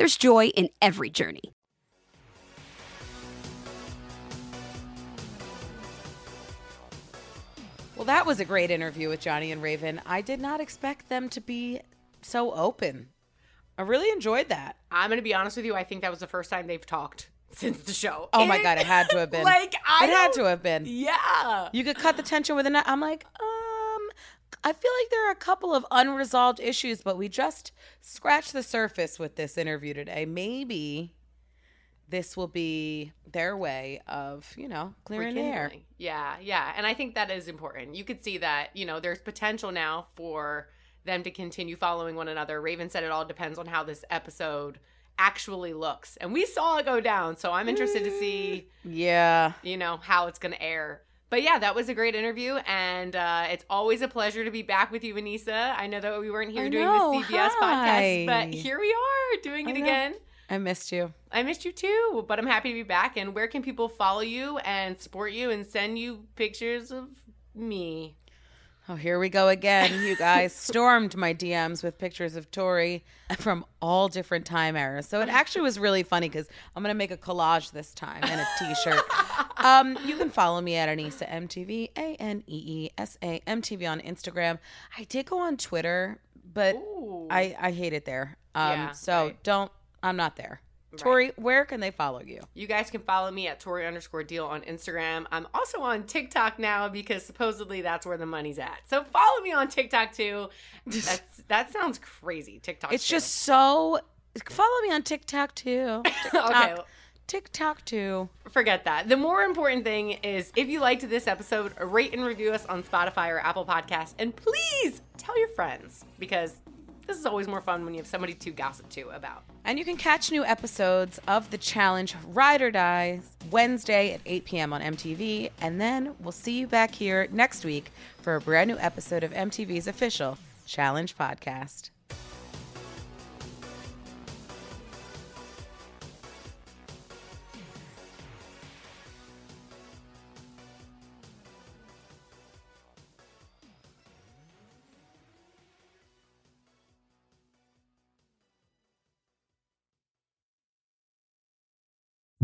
there's joy in every journey. Well, that was a great interview with Johnny and Raven. I did not expect them to be so open. I really enjoyed that. I'm gonna be honest with you. I think that was the first time they've talked since the show. Oh my God, it had to have been. like I it had to have been. Yeah. You could cut the tension with a nut. I'm like, um, I feel like there are a couple of unresolved issues, but we just scratched the surface with this interview today. Maybe this will be their way of, you know, clearing the air. Yeah, yeah. And I think that is important. You could see that, you know, there's potential now for them to continue following one another. Raven said it all depends on how this episode actually looks. And we saw it go down. So I'm interested to see, mm, Yeah. you know, how it's going to air. But yeah, that was a great interview. And uh, it's always a pleasure to be back with you, Aneesa. I know that we weren't here I doing know. the CBS Hi. podcast, but here we are doing it again. I missed you. I missed you too, but I'm happy to be back. And where can people follow you and support you and send you pictures of me? Oh, here we go again. You guys stormed my DMs with pictures of Tori from all different time eras. So it actually was really funny because I'm going to make a collage this time and a t shirt. um, you can follow me at Aneesa MTV, A N E E S A M T V on Instagram. I did go on Twitter, but Ooh. I I hate it there. Um, Yeah, so right. don't. I'm not there. Tori, where can they follow you? You guys can follow me at Tori underscore deal on Instagram. I'm also on TikTok now because supposedly that's where the money's at. So follow me on TikTok too. That's that sounds crazy. TikTok. It's too. just so. Follow me on TikTok too. TikTok, okay. TikTok too. Forget that. The more important thing is if you liked this episode, rate and review us on Spotify or Apple Podcasts, and please tell your friends because this is always more fun when you have somebody to gossip to about. And you can catch new episodes of the challenge Ride or Die Wednesday at 8 p.m. on MTV. And then we'll see you back here next week for a brand new episode of MTV's official Challenge podcast.